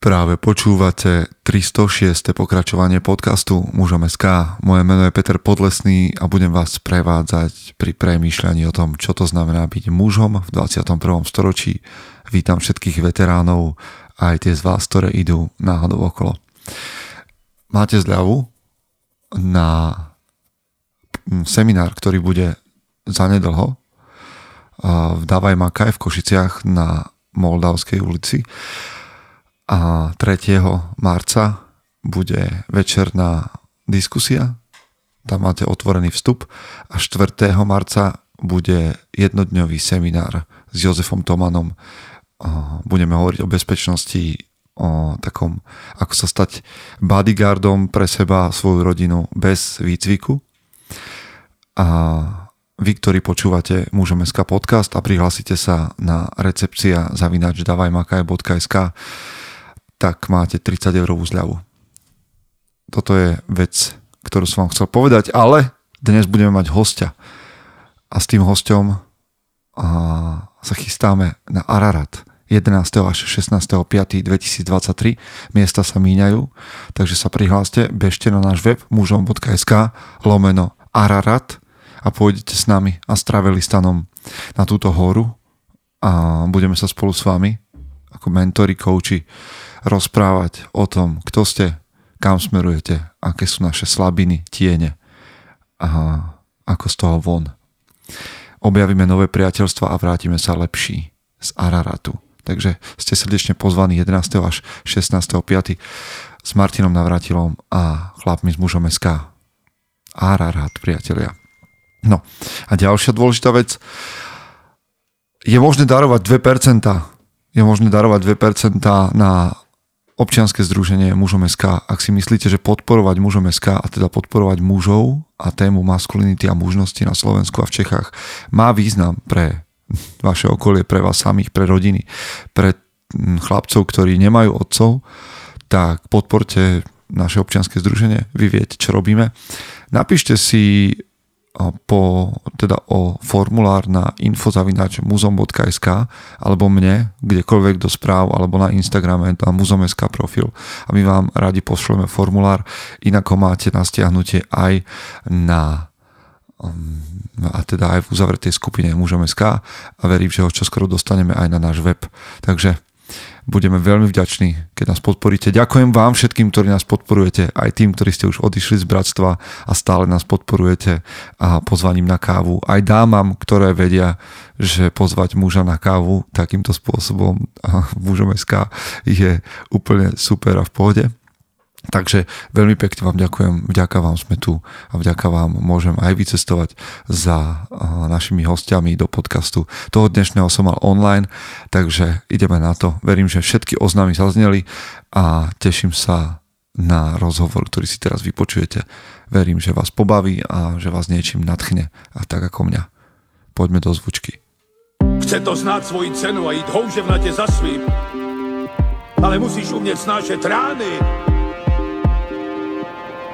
Práve počúvate 306. pokračovanie podcastu Mužom SK. Moje meno je Peter Podlesný a budem vás prevádzať pri premýšľaní o tom, čo to znamená byť mužom v 21. storočí. Vítam všetkých veteránov aj tie z vás, ktoré idú náhodou okolo. Máte zľavu na seminár, ktorý bude zanedlho v Davaj Makaj v Košiciach na Moldavskej ulici a 3. marca bude večerná diskusia, tam máte otvorený vstup a 4. marca bude jednodňový seminár s Jozefom Tomanom. Budeme hovoriť o bezpečnosti, o takom, ako sa stať bodyguardom pre seba, svoju rodinu bez výcviku. A vy, ktorí počúvate Mužom podcast a prihlásite sa na recepcia zavinač davajmakaj.sk tak máte 30 eurovú zľavu. Toto je vec, ktorú som vám chcel povedať, ale dnes budeme mať hostia. A s tým hostom a sa chystáme na Ararat 11. až 16. 5. 2023. Miesta sa míňajú, takže sa prihláste, bežte na náš web mužom.sk lomeno Ararat a pôjdete s nami a s travelistanom na túto horu a budeme sa spolu s vami ako mentori, kouči rozprávať o tom, kto ste, kam smerujete, aké sú naše slabiny, tiene a ako z toho von. Objavíme nové priateľstva a vrátime sa lepší z Araratu. Takže ste srdečne pozvaní 11. až 16.5. s Martinom Navratilom a chlapmi z mužom SK. Ararat, priatelia. No a ďalšia dôležitá vec. Je možné darovať 2%. Je možné darovať 2% na občianske združenie mužom SK, ak si myslíte, že podporovať mužom SK a teda podporovať mužov a tému maskulinity a mužnosti na Slovensku a v Čechách má význam pre vaše okolie, pre vás samých, pre rodiny, pre chlapcov, ktorí nemajú otcov, tak podporte naše občianske združenie, vy viete, čo robíme. Napíšte si po, teda o formulár na infozavinač muzom.sk alebo mne, kdekoľvek do správ alebo na Instagrame na muzom.sk profil a my vám radi pošleme formulár, inak ho máte na stiahnutie aj na um, a teda aj v uzavretej skupine mužom.sk a verím, že ho čoskoro dostaneme aj na náš web. Takže budeme veľmi vďační, keď nás podporíte. Ďakujem vám všetkým, ktorí nás podporujete, aj tým, ktorí ste už odišli z bratstva a stále nás podporujete a pozvaním na kávu. Aj dámam, ktoré vedia, že pozvať muža na kávu takýmto spôsobom mužom SK je úplne super a v pohode. Takže veľmi pekne vám ďakujem, vďaka vám sme tu a vďaka vám môžem aj vycestovať za našimi hostiami do podcastu. Toho dnešného som mal online, takže ideme na to. Verím, že všetky oznámy zazneli a teším sa na rozhovor, ktorý si teraz vypočujete. Verím, že vás pobaví a že vás niečím nadchne a tak ako mňa. Poďme do zvučky. Chce to znáť svoji cenu a ísť houževnate za svým, ale musíš umieť snášať rány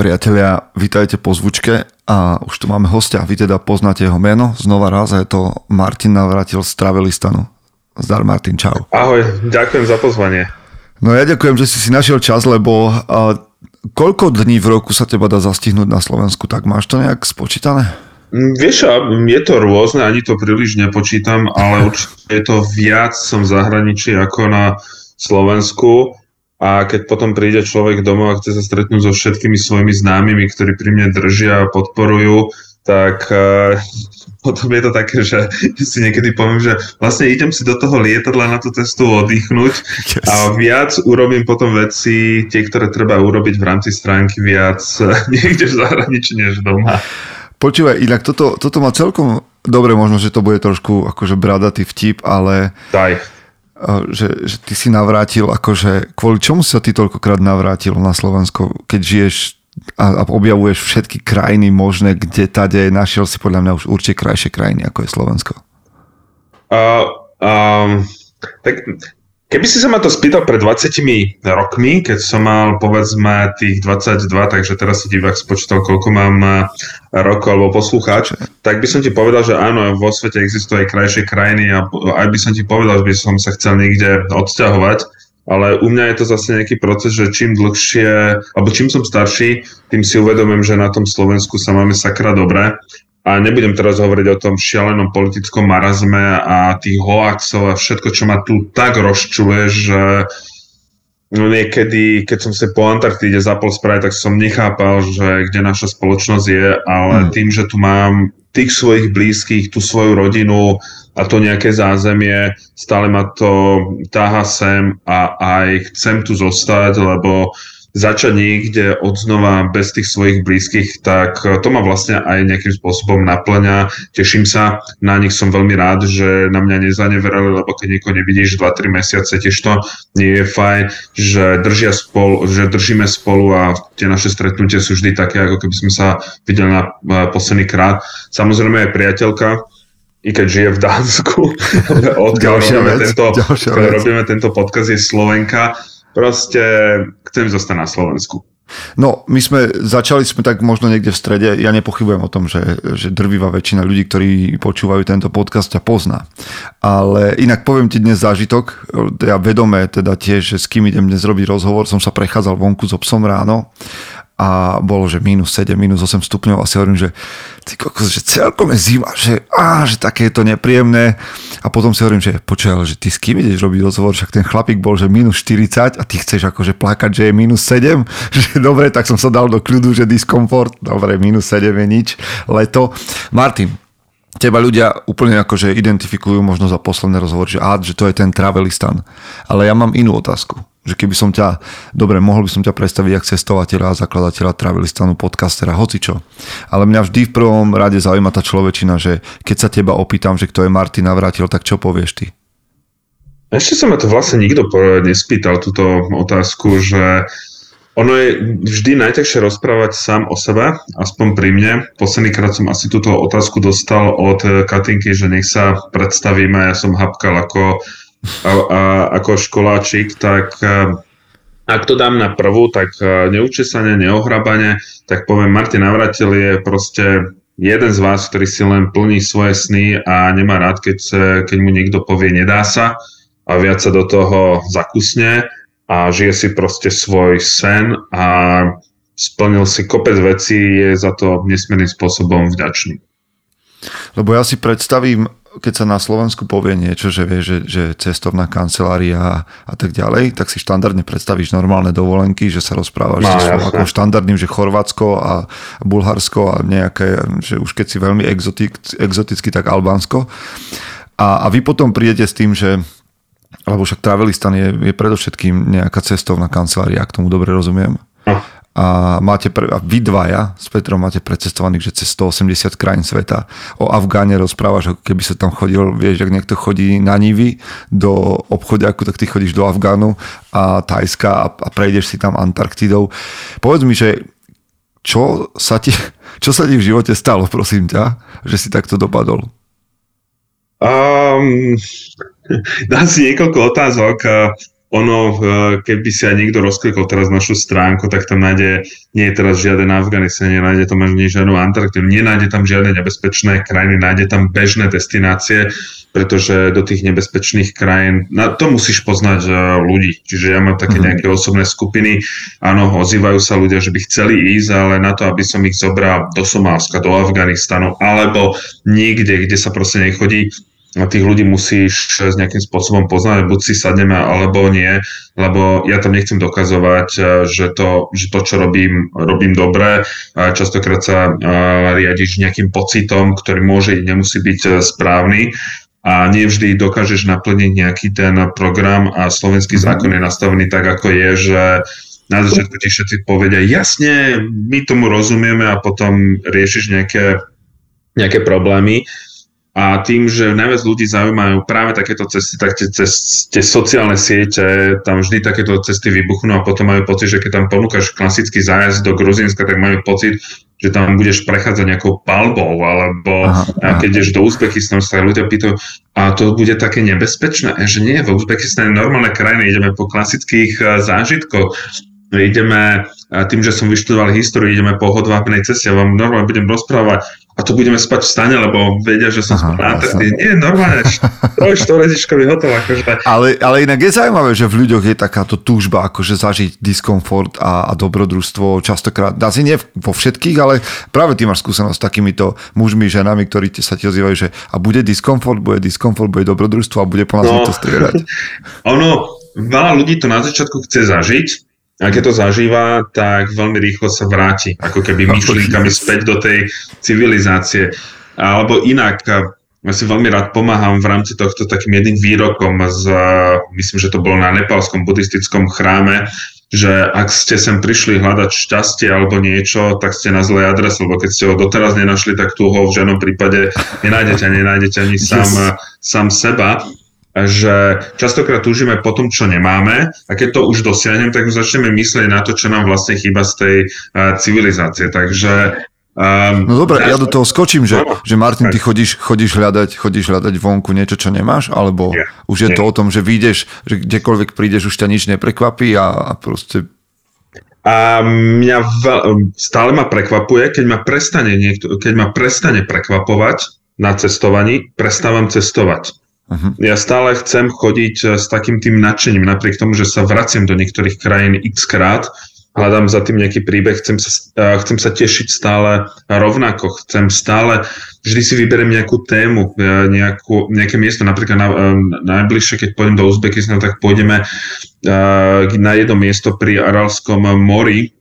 Priatelia, vítajte po zvučke a už tu máme hostia. Vy teda poznáte jeho meno, znova raz a je to Martin Navratil z Travelistanu. Zdar Martin, čau. Ahoj, ďakujem za pozvanie. No ja ďakujem, že si si našiel čas, lebo uh, koľko dní v roku sa teba dá zastihnúť na Slovensku, tak máš to nejak spočítané? Mm, vieš, je to rôzne, ani to príliš nepočítam, ale určite je to viac som v zahraničí ako na Slovensku a keď potom príde človek domov a chce sa stretnúť so všetkými svojimi známymi, ktorí pri mne držia a podporujú, tak uh, potom je to také, že si niekedy poviem, že vlastne idem si do toho lietadla na tú testu oddychnúť yes. a viac urobím potom veci, tie, ktoré treba urobiť v rámci stránky viac niekde v zahraničí než doma. Počúvaj, inak toto, toto má celkom dobre, možno, že to bude trošku akože bradatý vtip, ale Daj. Že, že ty si navrátil, akože kvôli čomu sa ty toľkokrát navrátil na Slovensko, keď žiješ a, a objavuješ všetky krajiny možné, kde tade našiel si podľa mňa už určite krajšie krajiny, ako je Slovensko. Uh, um, tak keby si sa ma to spýtal pred 20 rokmi, keď som mal povedzme tých 22, takže teraz si divák spočítal, koľko mám uh, rokov alebo poslucháč, tak by som ti povedal, že áno, vo svete existujú aj krajšie krajiny a aj by som ti povedal, že by som sa chcel niekde odsťahovať, ale u mňa je to zase nejaký proces, že čím dlhšie, alebo čím som starší, tým si uvedomím, že na tom Slovensku sa máme sakra dobre a nebudem teraz hovoriť o tom šialenom politickom marazme a tých hoaxov a všetko, čo ma tu tak rozčuje, že no niekedy, keď som sa po Antarktíde zapol spraviť, tak som nechápal, že kde naša spoločnosť je, ale hmm. tým, že tu mám tých svojich blízkych, tú svoju rodinu a to nejaké zázemie, stále ma to táha sem a aj chcem tu zostať, lebo začať niekde od znova bez tých svojich blízkych, tak to ma vlastne aj nejakým spôsobom naplňa. Teším sa na nich, som veľmi rád, že na mňa nezaneverali, lebo keď niekoho nevidíš 2-3 mesiace, tiež to nie je fajn, že, držia spolu, že držíme spolu a tie naše stretnutie sú vždy také, ako keby sme sa videli na posledný krát. Samozrejme je priateľka, i keď žije v Dánsku, odkiaľ robíme, tento, robíme tento podcast, je Slovenka, proste chcem zostať na Slovensku. No, my sme, začali sme tak možno niekde v strede, ja nepochybujem o tom, že, že drvivá väčšina ľudí, ktorí počúvajú tento podcast, ťa pozná. Ale inak poviem ti dnes zážitok, ja vedomé teda tiež, že s kým idem dnes robiť rozhovor, som sa prechádzal vonku so psom ráno a bolo, že minus 7, minus 8 stupňov a si hovorím, že ty kokos, že celkom je zima, že, á, že také je to nepríjemné. A potom si hovorím, že počúvaj, že ty s kým ideš robiť rozhovor, však ten chlapík bol, že minus 40 a ty chceš akože plakať, že je minus 7, že dobre, tak som sa dal do kľudu, že diskomfort, dobre, minus 7 je nič, leto. Martin, teba ľudia úplne akože identifikujú možno za posledné rozhovor, že, á, že to je ten travelistan. Ale ja mám inú otázku že keby som ťa, dobre, mohol by som ťa predstaviť ako cestovateľa a zakladateľa Travelistanu, podcastera, hocičo. Ale mňa vždy v prvom rade zaujíma tá človečina, že keď sa teba opýtam, že kto je Martin Navrátil, tak čo povieš ty? Ešte sa ma to vlastne nikto nespýtal túto otázku, že ono je vždy najťažšie rozprávať sám o sebe, aspoň pri mne. Posledný krát som asi túto otázku dostal od Katinky, že nech sa predstavíme, ja som hapkal ako a, a ako školáčik, tak e, ak to dám na prvú, tak e, neučesane, neohrabane, tak poviem, Martin Navratil je proste jeden z vás, ktorý si len plní svoje sny a nemá rád, keď, keď mu niekto povie nedá sa a viac sa do toho zakusne a žije si proste svoj sen a splnil si kopec vecí, je za to nesmiernym spôsobom vďačný. Lebo ja si predstavím keď sa na Slovensku povie niečo, že vie, že, že cestovná kancelária a tak ďalej, tak si štandardne predstavíš normálne dovolenky, že sa rozprávaš no, so ako štandardným, že Chorvátsko a Bulharsko a nejaké, že už keď si veľmi exotik, exoticky, tak Albánsko. A, a vy potom prídete s tým, že lebo však Travelistan je, je predovšetkým nejaká cestovná kancelária, ak tomu dobre rozumiem. No a máte pre, a vy dvaja s Petrom máte precestovaných, že cez 180 krajín sveta. O Afgáne rozprávaš, ako keby sa tam chodil, vieš, ak niekto chodí na Nivy do obchodiaku, tak ty chodíš do Afgánu a Tajska a, a prejdeš si tam Antarktidou. Povedz mi, že čo sa ti, čo sa ti v živote stalo, prosím ťa, že si takto dopadol? Um, dám si niekoľko otázok ono, eh, keby si aj niekto rozklikol teraz našu stránku, tak tam nájde, nie je teraz žiaden Afganistan, nenájde tam ani žiadnu Antarktidu, nenájde tam žiadne nebezpečné krajiny, nájde tam bežné destinácie, pretože do tých nebezpečných krajín, na to musíš poznať eh, ľudí. Čiže ja mám také mhm. nejaké osobné skupiny, áno, ozývajú sa ľudia, že by chceli ísť, ale na to, aby som ich zobral do Somálska, do Afganistanu, alebo niekde, kde sa proste nechodí, tých ľudí musíš s nejakým spôsobom poznať, buď si sadneme alebo nie, lebo ja tam nechcem dokazovať, e, že to, že to čo robím, robím dobre. Častokrát sa e, riadiš nejakým pocitom, ktorý môže nemusí byť e, správny a nevždy dokážeš naplniť nejaký ten program a slovenský mhm. zákon je nastavený tak, ako je, že na začiatku ti všetci povedia, jasne, my tomu rozumieme a potom riešiš nejaké, nejaké problémy. A tým, že najviac ľudí zaujímajú práve takéto cesty, tak tie, cez, tie sociálne siete, tam vždy takéto cesty vybuchnú a potom majú pocit, že keď tam ponúkaš klasický zájazd do Gruzínska, tak majú pocit, že tam budeš prechádzať nejakou palbou, alebo aha, aha. keď ideš do Uzbekistanu, sa ľudia pýtajú, a to bude také nebezpečné? Že nie, v Uzbekistane normálne krajiny, ideme po klasických eh, zážitkoch, ideme, tým, že som vyštudoval históriu, ideme po hodvábnej ceste, ja vám normálne budem rozprávať a tu budeme spať v stane, lebo vedia, že som spal nádherný. Nie, normálne, troj, štvorezičkový hotel. Akože. Ale, ale inak je zaujímavé, že v ľuďoch je takáto túžba, akože zažiť diskomfort a, a dobrodružstvo častokrát. Asi nie vo všetkých, ale práve ty máš skúsenosť s takýmito mužmi, ženami, ktorí sa ti ozývajú, že a bude diskomfort, bude diskomfort, bude dobrodružstvo a bude po nás no, to strieľať. Ono, veľa ľudí to na začiatku chce zažiť, a keď to zažíva, tak veľmi rýchlo sa vráti, ako keby myšlienkami späť do tej civilizácie. Alebo inak, ja si veľmi rád pomáham v rámci tohto takým jedným výrokom z, myslím, že to bolo na nepalskom buddhistickom chráme, že ak ste sem prišli hľadať šťastie alebo niečo, tak ste na zlej adrese, lebo keď ste ho doteraz nenašli, tak tu ho v ženom prípade nenájdete, nenájdete ani sám, yes. sám seba že častokrát túžime po tom, čo nemáme a keď to už dosiahnem, tak už začneme myslieť na to, čo nám vlastne chýba z tej uh, civilizácie. Takže Um, no dobre, ja do toho skočím, že, no, že Martin, ty chodíš, chodíš, hľadať, chodíš hľadať vonku niečo, čo nemáš, alebo nie, už je nie. to o tom, že vyjdeš, že kdekoľvek prídeš, už ťa nič neprekvapí a, a proste... A mňa veľ, stále ma prekvapuje, keď ma prestane, niekto, keď ma prestane prekvapovať na cestovaní, prestávam cestovať. Uh-huh. Ja stále chcem chodiť eh, s takým tým nadšením, napriek tomu, že sa vraciam do niektorých krajín x krát, hľadám za tým nejaký príbeh, chcem sa, eh, chcem sa tešiť stále rovnako, chcem stále, vždy si vyberiem nejakú tému, eh, nejakú, nejaké miesto, napríklad na, najbližšie, keď pôjdem do Uzbekistanu, tak pôjdeme na jedno miesto pri Aralskom mori,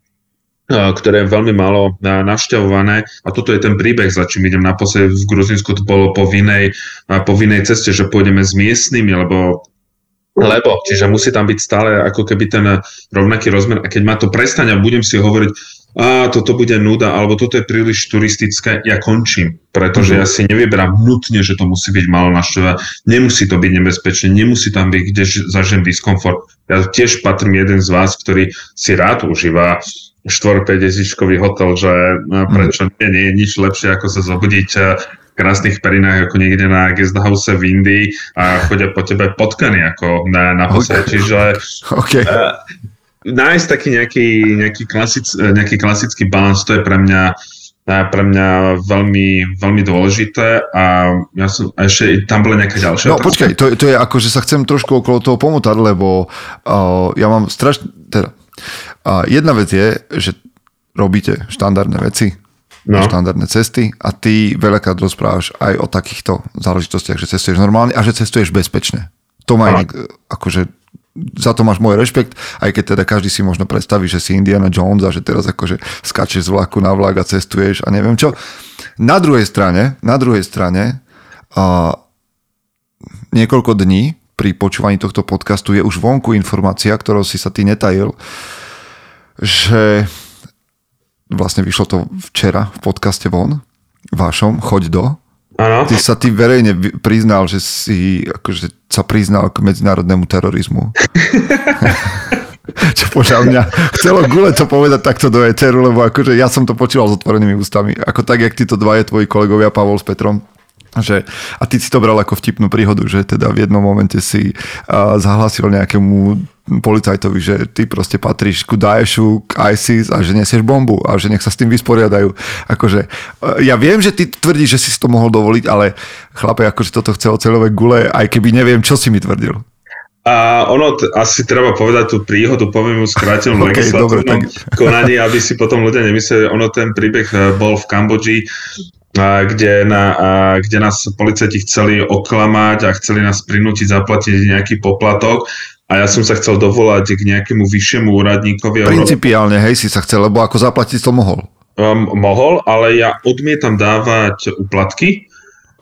ktoré je veľmi málo navšťahované. A toto je ten príbeh, za čím idem naposledy v Gruzinsku, to bolo po vinej, po vinej ceste, že pôjdeme s miestnymi, lebo lebo, čiže musí tam byť stále ako keby ten rovnaký rozmer a keď ma to prestane a budem si hovoriť, a toto bude nuda, alebo toto je príliš turistické, ja končím, pretože ja si nevyberám nutne, že to musí byť malo návšteva, nemusí to byť nebezpečné, nemusí tam byť, kde zažijem diskomfort. Ja tiež patrím jeden z vás, ktorý si rád užíva 4-5 jezičkový hotel, že no, prečo nie, nie je nič lepšie, ako sa zobudiť eh, v krásnych perinách ako niekde na guest house v Indii a chodia po tebe potkany ako na, na hose. Okay. Čiže okay. Uh, nájsť taký nejaký, nejaký, klasic, eh, nejaký klasický balans, to je pre mňa pre mňa veľmi, veľmi dôležité a ja som, a ešte tam bola nejaká ďalšia No otázka. počkaj, to, to je ako, že sa chcem trošku okolo toho pomotať, lebo uh, ja mám strašne, teda a jedna vec je, že robíte štandardné veci, no. štandardné cesty a ty veľakrát rozprávaš aj o takýchto záležitostiach, že cestuješ normálne a že cestuješ bezpečne. To má inak, akože za to máš môj rešpekt, aj keď teda každý si možno predstaví, že si Indiana Jones a že teraz akože skačeš z vlaku na vlak a cestuješ a neviem čo. Na druhej strane, na druhej strane a niekoľko dní pri počúvaní tohto podcastu je už vonku informácia, ktorou si sa ty netajil, že vlastne vyšlo to včera v podcaste von, vašom, choď do. Ano. Ty sa ty verejne priznal, že si akože sa priznal k medzinárodnému terorizmu. Čo podľa mňa chcelo gule to povedať takto do eteru, lebo akože ja som to počúval s otvorenými ústami. Ako tak, jak títo dvaje tvoji kolegovia, Pavol s Petrom. Že, a ty si to bral ako vtipnú príhodu, že teda v jednom momente si uh, zahlasil nejakému policajtovi, že ty proste patríš ku Daešu, k ISIS a že nesieš bombu a že nech sa s tým vysporiadajú. Akože, uh, ja viem, že ty tvrdíš, že si to mohol dovoliť, ale chlape, akože toto chce oceľové gule, aj keby neviem, čo si mi tvrdil. A ono, t- asi treba povedať tú príhodu, poviem ju skrátenom okay, legislatívnom konaní, aby si potom ľudia nemysleli, ono ten príbeh e, bol v Kambodži kde, na, kde nás policajti chceli oklamať a chceli nás prinútiť zaplatiť nejaký poplatok a ja som sa chcel dovolať k nejakému vyššiemu úradníkovi. Principiálne, hej, si sa chcel, lebo ako zaplatiť to mohol? Um, mohol, ale ja odmietam dávať úplatky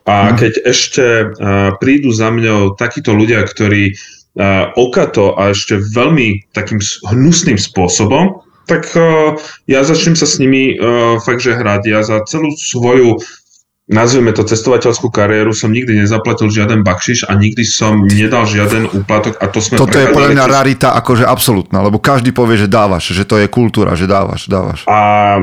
a hmm. keď ešte uh, prídu za mňou takíto ľudia, ktorí uh, okato a ešte veľmi takým hnusným spôsobom, tak uh, ja začnem sa s nimi uh, fakt, že hrať. Ja za celú svoju nazvime to cestovateľskú kariéru, som nikdy nezaplatil žiaden bakšiš a nikdy som nedal žiaden úplatok a to sme Toto je podľa mňa cez- rarita akože absolútna, lebo každý povie, že dávaš, že to je kultúra, že dávaš, dávaš. A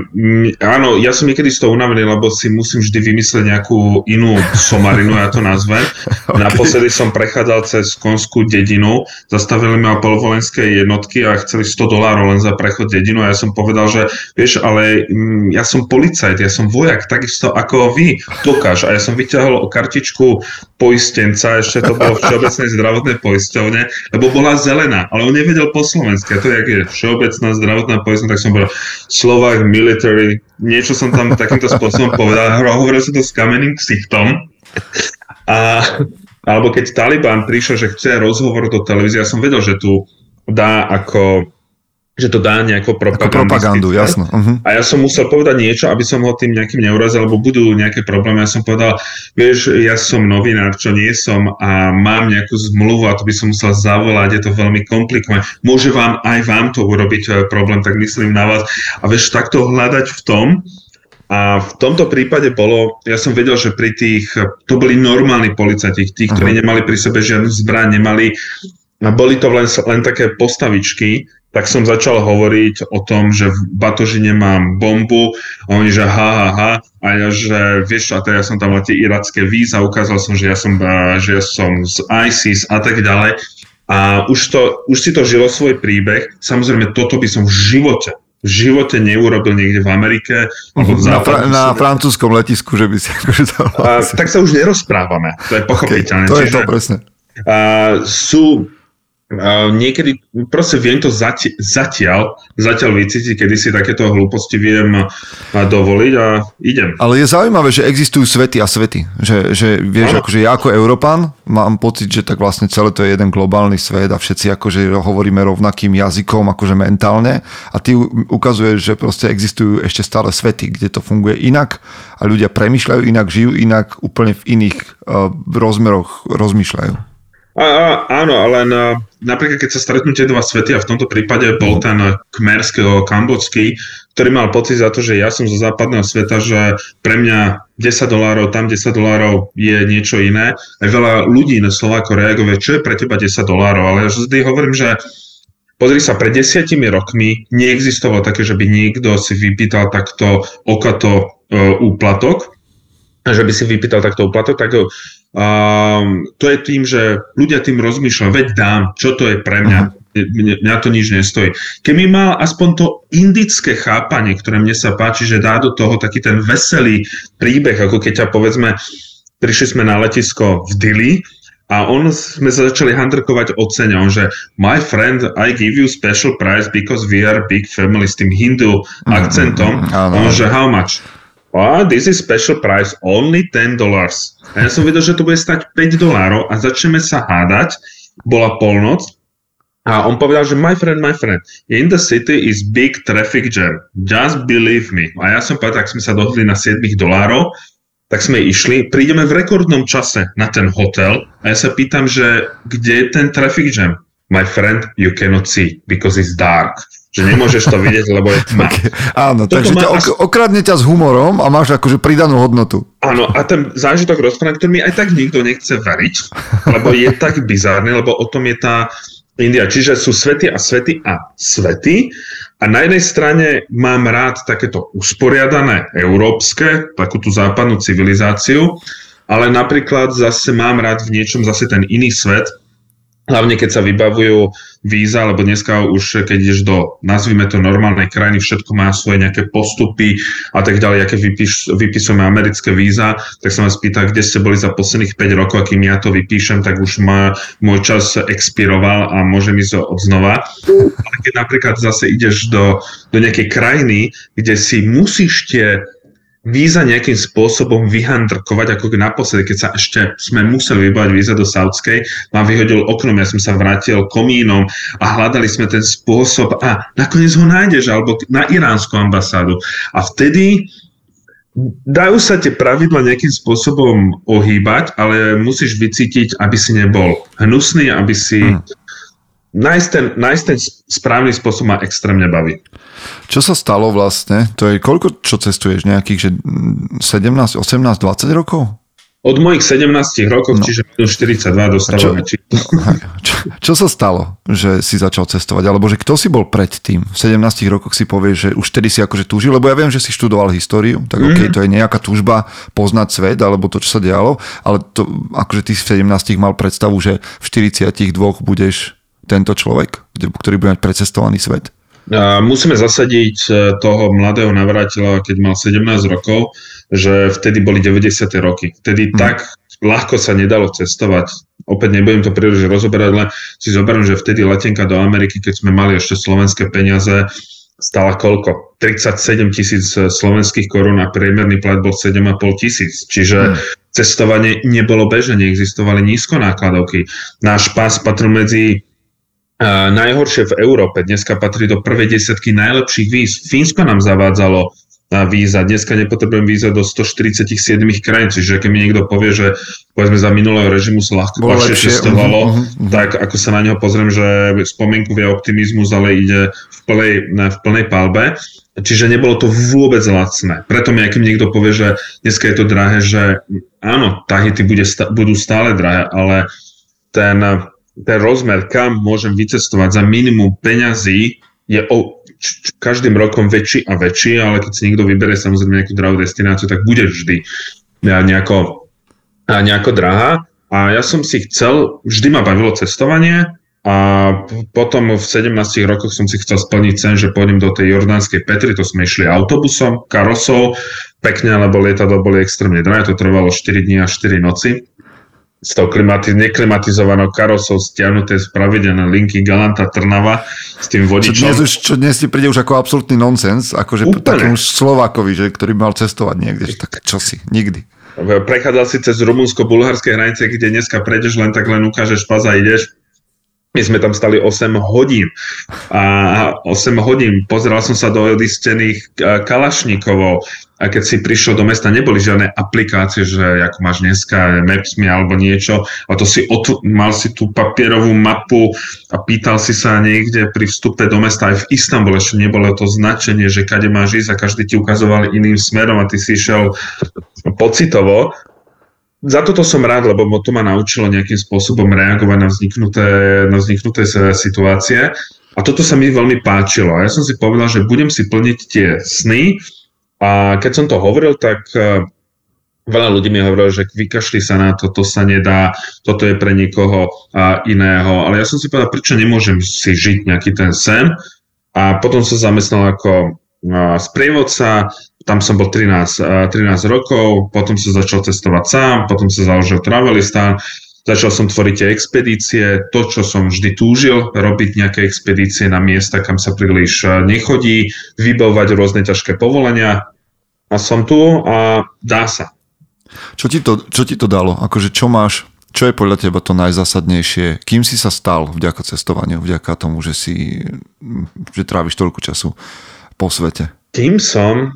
áno, ja som niekedy z toho unavený, lebo si musím vždy vymyslieť nejakú inú somarinu, ja to nazvem. okay. Naposledy som prechádzal cez konskú dedinu, zastavili ma polvolenské jednotky a chceli 100 dolárov len za prechod dedinu a ja som povedal, že vieš, ale ja som policajt, ja som vojak, takisto ako vy, dokáž. A ja som vyťahol kartičku poistenca, ešte to bolo Všeobecnej zdravotnej poisťovne, lebo bola zelená, ale on nevedel po slovensky. A to jak je Všeobecná zdravotná poisťovňa, tak som povedal Slovak military, niečo som tam takýmto spôsobom povedal. Hovoril som to s kamenným ksichtom. A, alebo keď Taliban prišiel, že chce rozhovor do televízie, ja som vedel, že tu dá ako že to dá nejakú Ako propagandu, propagandistické. jasno. Uh-huh. A ja som musel povedať niečo, aby som ho tým nejakým neurazil, lebo budú nejaké problémy. Ja som povedal, vieš, ja som novinár, čo nie som a mám nejakú zmluvu a to by som musel zavolať, je to veľmi komplikované. Môže vám aj vám to urobiť eh, problém, tak myslím na vás. A vieš, takto hľadať v tom, a v tomto prípade bolo, ja som vedel, že pri tých, to boli normálni policajti, tí, ktorí nemali pri sebe žiadnu zbraň, nemali, boli to len, len také postavičky, tak som začal hovoriť o tom, že v batožine mám bombu a oni, že ha, ha, ha, a ja, že vieš, a teda ja som tam mal tie iracké víza, ukázal som, že ja som, že ja som z ISIS a tak ďalej. A už, to, už si to žilo svoj príbeh. Samozrejme, toto by som v živote, v živote neurobil niekde v Amerike. Alebo v Na, fra- na francúzskom letisku, že by si akože to... A, tak sa už nerozprávame, to je pochopiteľné. to je Čiže, to presne. a, sú niekedy, proste viem to zati- zatiaľ, zatiaľ vycítiť, kedy si takéto hlúposti viem dovoliť a idem. Ale je zaujímavé, že existujú svety a svety. Že, že vieš, Áno. akože ja ako Európan mám pocit, že tak vlastne celé to je jeden globálny svet a všetci akože hovoríme rovnakým jazykom, akože mentálne a ty ukazuješ, že proste existujú ešte stále svety, kde to funguje inak a ľudia premýšľajú inak, žijú inak, úplne v iných uh, rozmeroch rozmýšľajú. A, a, áno, ale na, napríklad keď sa stretnú tie dva svety a v tomto prípade bol ten kmerského kambodský, ktorý mal pocit za to, že ja som zo západného sveta, že pre mňa 10 dolárov, tam 10 dolárov je niečo iné. Aj veľa ľudí na Slováko reaguje, čo je pre teba 10 dolárov, ale ja vždy hovorím, že Pozri sa, pred desiatimi rokmi neexistovalo také, že by niekto si vypýtal takto okato e, úplatok, že by si vypýtal takto úplatok, tak um, to je tým, že ľudia tým rozmýšľajú, veď dám, čo to je pre mňa, mňa, mňa to nič nestojí. Keby mal aspoň to indické chápanie, ktoré mne sa páči, že dá do toho taký ten veselý príbeh, ako keď ťa povedzme, prišli sme na letisko v Dili a on sme sa začali handrkovať o cene, on že my friend, I give you special price because we are big family s tým hindu akcentom. áno. On že how much? Oh, this is special price, only 10 dollars. A ja som vedel, že to bude stať 5 dolárov a začneme sa hádať. Bola polnoc a on povedal, že my friend, my friend, in the city is big traffic jam. Just believe me. A ja som povedal, tak sme sa dohodli na 7 dolárov, tak sme išli, prídeme v rekordnom čase na ten hotel a ja sa pýtam, že kde je ten traffic jam? My friend, you cannot see because it's dark. Že nemôžeš to vidieť, lebo je tma. Áno, Toto takže ťa ok- okradne ťa s humorom a máš akože pridanú hodnotu. Áno, a ten zážitok rozpráva, ktorý mi aj tak nikto nechce veriť, lebo je tak bizárny, lebo o tom je tá India. Čiže sú svety a svety a svety. A na jednej strane mám rád takéto usporiadané európske, takú tú západnú civilizáciu, ale napríklad zase mám rád v niečom zase ten iný svet, Hlavne keď sa vybavujú víza, lebo dneska už keď ideš do, nazvime to normálnej krajiny, všetko má svoje nejaké postupy a tak ďalej, aké vypíš, vypisujeme americké víza, tak sa vás pýta, kde ste boli za posledných 5 rokov, a kým ja to vypíšem, tak už má, môj čas expiroval a môžem ísť od znova. Ale keď napríklad zase ideš do, do nejakej krajiny, kde si musíš tie víza nejakým spôsobom vyhandrkovať, ako naposledy, keď sa ešte sme museli vybavať víza do Saudskej, mám vyhodil oknom, ja som sa vrátil komínom a hľadali sme ten spôsob a nakoniec ho nájdeš, alebo na iránsku ambasádu. A vtedy dajú sa tie pravidla nejakým spôsobom ohýbať, ale musíš vycítiť, aby si nebol hnusný, aby si, nájsť ten, nájsť ten správny spôsob ma extrémne baví. Čo sa stalo vlastne? To je koľko, čo cestuješ? Nejakých, že 17, 18, 20 rokov? Od mojich 17 rokov, no. čiže minus 42 dostávame čo, čo, čo sa stalo, že si začal cestovať? Alebo že kto si bol predtým? V 17 rokoch si povieš, že už tedy si akože túžil, lebo ja viem, že si študoval históriu, tak mm. okay, to je nejaká túžba poznať svet, alebo to, čo sa dialo, ale to, akože ty v 17 mal predstavu, že v 42 budeš tento človek, ktorý bude mať precestovaný svet? Musíme zasadiť e, toho mladého navrátiľa, keď mal 17 rokov, že vtedy boli 90. roky. Vtedy hmm. tak ľahko sa nedalo cestovať. Opäť nebudem to príliš rozoberať, ale si zoberiem, že vtedy letenka do Ameriky, keď sme mali ešte slovenské peniaze, stala koľko? 37 tisíc slovenských korún a priemerný plat bol 7,5 tisíc. Čiže hmm. cestovanie nebolo bežné, neexistovali nízkonákladovky. Náš pás patril medzi najhoršie v Európe. Dneska patrí do prvej desiatky najlepších víz. Fínsko nám zavádzalo víza. Dneska nepotrebujem víza do 147 krajín, čiže keď mi niekto povie, že povedzme za minulého režimu sa ľahko ľahšie cestovalo, uh, uh, uh. tak ako sa na neho pozriem, že spomienku vie optimizmus, ale ide v plnej, v plnej palbe. Čiže nebolo to vôbec lacné. Preto mi, akým niekto povie, že dneska je to drahé, že áno, Tahiti bude, budú stále drahé, ale ten ten rozmer, kam môžem vycestovať za minimum peňazí, je o, č, č, každým rokom väčší a väčší, ale keď si niekto vyberie samozrejme nejakú drahú destináciu, tak bude vždy nejako, nejako drahá. A ja som si chcel, vždy ma bavilo cestovanie a potom v 17 rokoch som si chcel splniť sen, že pôjdem do tej jordánskej Petry, to sme išli autobusom, karosou, pekne, lebo lietadlo boli extrémne drahé, to trvalo 4 dní a 4 noci s tou klimatiz- neklimatizovanou karosou stiahnuté z pravidelné linky Galanta Trnava s tým vodičom. Čo dnes, už, čo dnes ti príde už ako absolútny nonsens, akože takému Slovákovi, že, ktorý mal cestovať niekde, že tak čo si, nikdy. Prechádzal si cez rumunsko-bulharské hranice, kde dneska prejdeš len tak len ukážeš pas a ideš my sme tam stali 8 hodín. A 8 hodín. Pozeral som sa do listených kalašníkovov. A keď si prišiel do mesta, neboli žiadne aplikácie, že ako máš dneska Maps.me alebo niečo. A to si otv- mal si tú papierovú mapu a pýtal si sa niekde pri vstupe do mesta. Aj v Istambule ešte nebolo to značenie, že kade máš ísť a každý ti ukazoval iným smerom a ty si išiel pocitovo za toto som rád, lebo to ma naučilo nejakým spôsobom reagovať na vzniknuté, na vzniknuté situácie. A toto sa mi veľmi páčilo. Ja som si povedal, že budem si plniť tie sny. A keď som to hovoril, tak e, veľa ľudí mi hovorilo, že vykašli sa na to, to sa nedá, toto je pre niekoho iného. Ale ja som si povedal, prečo nemôžem si žiť nejaký ten sen. A potom som zamestnal ako sprievodca, tam som bol 13, 13 rokov, potom som začal cestovať sám, potom sa založil Travelistán, začal som tvoriť tie expedície, to, čo som vždy túžil, robiť nejaké expedície na miesta, kam sa príliš nechodí, vybavovať rôzne ťažké povolenia a som tu a dá sa. Čo ti to, čo ti to dalo? Akože čo máš, čo je podľa teba to najzásadnejšie? Kým si sa stal vďaka cestovaniu, vďaka tomu, že si, že tráviš toľko času po svete? Kým som,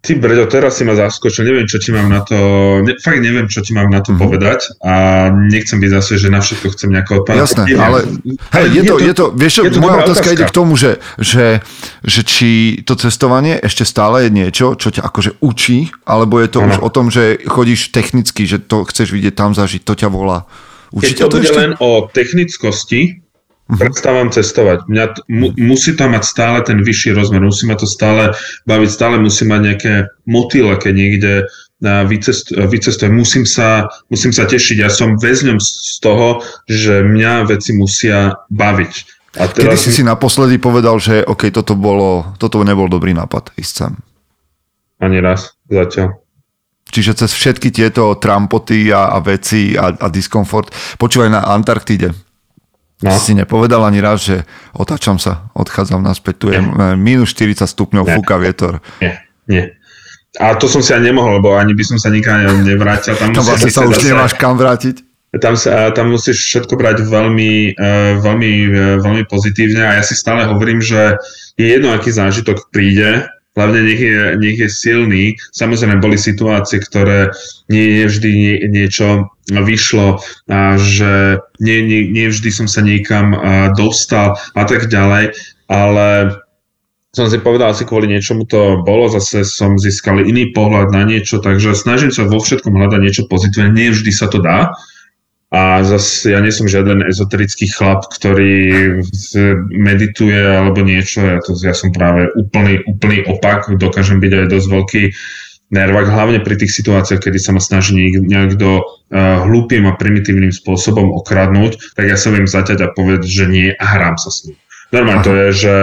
Ty brďo, teraz si ma zaskočil, neviem, čo ti mám na to, ne, fakt neviem, čo ti mám na to mm-hmm. povedať a nechcem byť zase, že na všetko chcem nejako odpovedať. Jasné, neviem. ale hej, je, to, je to, vieš čo, moja otázka, otázka ide k tomu, že, že, že či to cestovanie ešte stále je niečo, čo ťa akože učí, alebo je to ano. už o tom, že chodíš technicky, že to chceš vidieť tam zažiť, to ťa volá. Učí Keď to, to bude ešte? len o technickosti. Prestávam cestovať. Mňa t- mu, musí tam mať stále ten vyšší rozmer, musí ma to stále baviť, stále musí mať nejaké motýle, keď niekde vycest, vycestujem. Musím sa, musím sa tešiť. Ja som väzňom z toho, že mňa veci musia baviť. A teraz... Kedy si si naposledy povedal, že OK, toto, bolo, toto nebol dobrý nápad, ísť sem? Ani raz, zatiaľ. Čiže cez všetky tieto trampoty a, a veci a, a diskomfort. Počúvaj na Antarktíde No. Si nepovedal ani raz, že otáčam sa, odchádzam naspäť, tu je minus 40 stupňov, nie. fúka vietor. Nie, nie. A to som si ani nemohol, lebo ani by som sa nikam nevrátil. Tam, tam vlastne sa už zase, nemáš kam vrátiť. Tam, sa, tam musíš všetko brať veľmi, uh, veľmi, uh, veľmi pozitívne a ja si stále hovorím, že je jedno, aký zážitok príde, hlavne nech je, nech je silný. Samozrejme, boli situácie, ktoré nie, nie vždy nie, niečo vyšlo, a že nie, nie, nie vždy som sa niekam dostal a tak ďalej, ale som si povedal, asi kvôli niečomu to bolo, zase som získal iný pohľad na niečo, takže snažím sa vo všetkom hľadať niečo pozitívne, nie vždy sa to dá, a zase ja nie som žiaden ezoterický chlap, ktorý medituje alebo niečo. Ja, to, ja som práve úplný, úplný opak. Dokážem byť aj dosť veľký nervák, hlavne pri tých situáciách, kedy sa ma snaží niekto uh, hlúpým a primitívnym spôsobom okradnúť, tak ja sa viem zaťať a povedať, že nie a hrám sa s ním. Normálne to je, že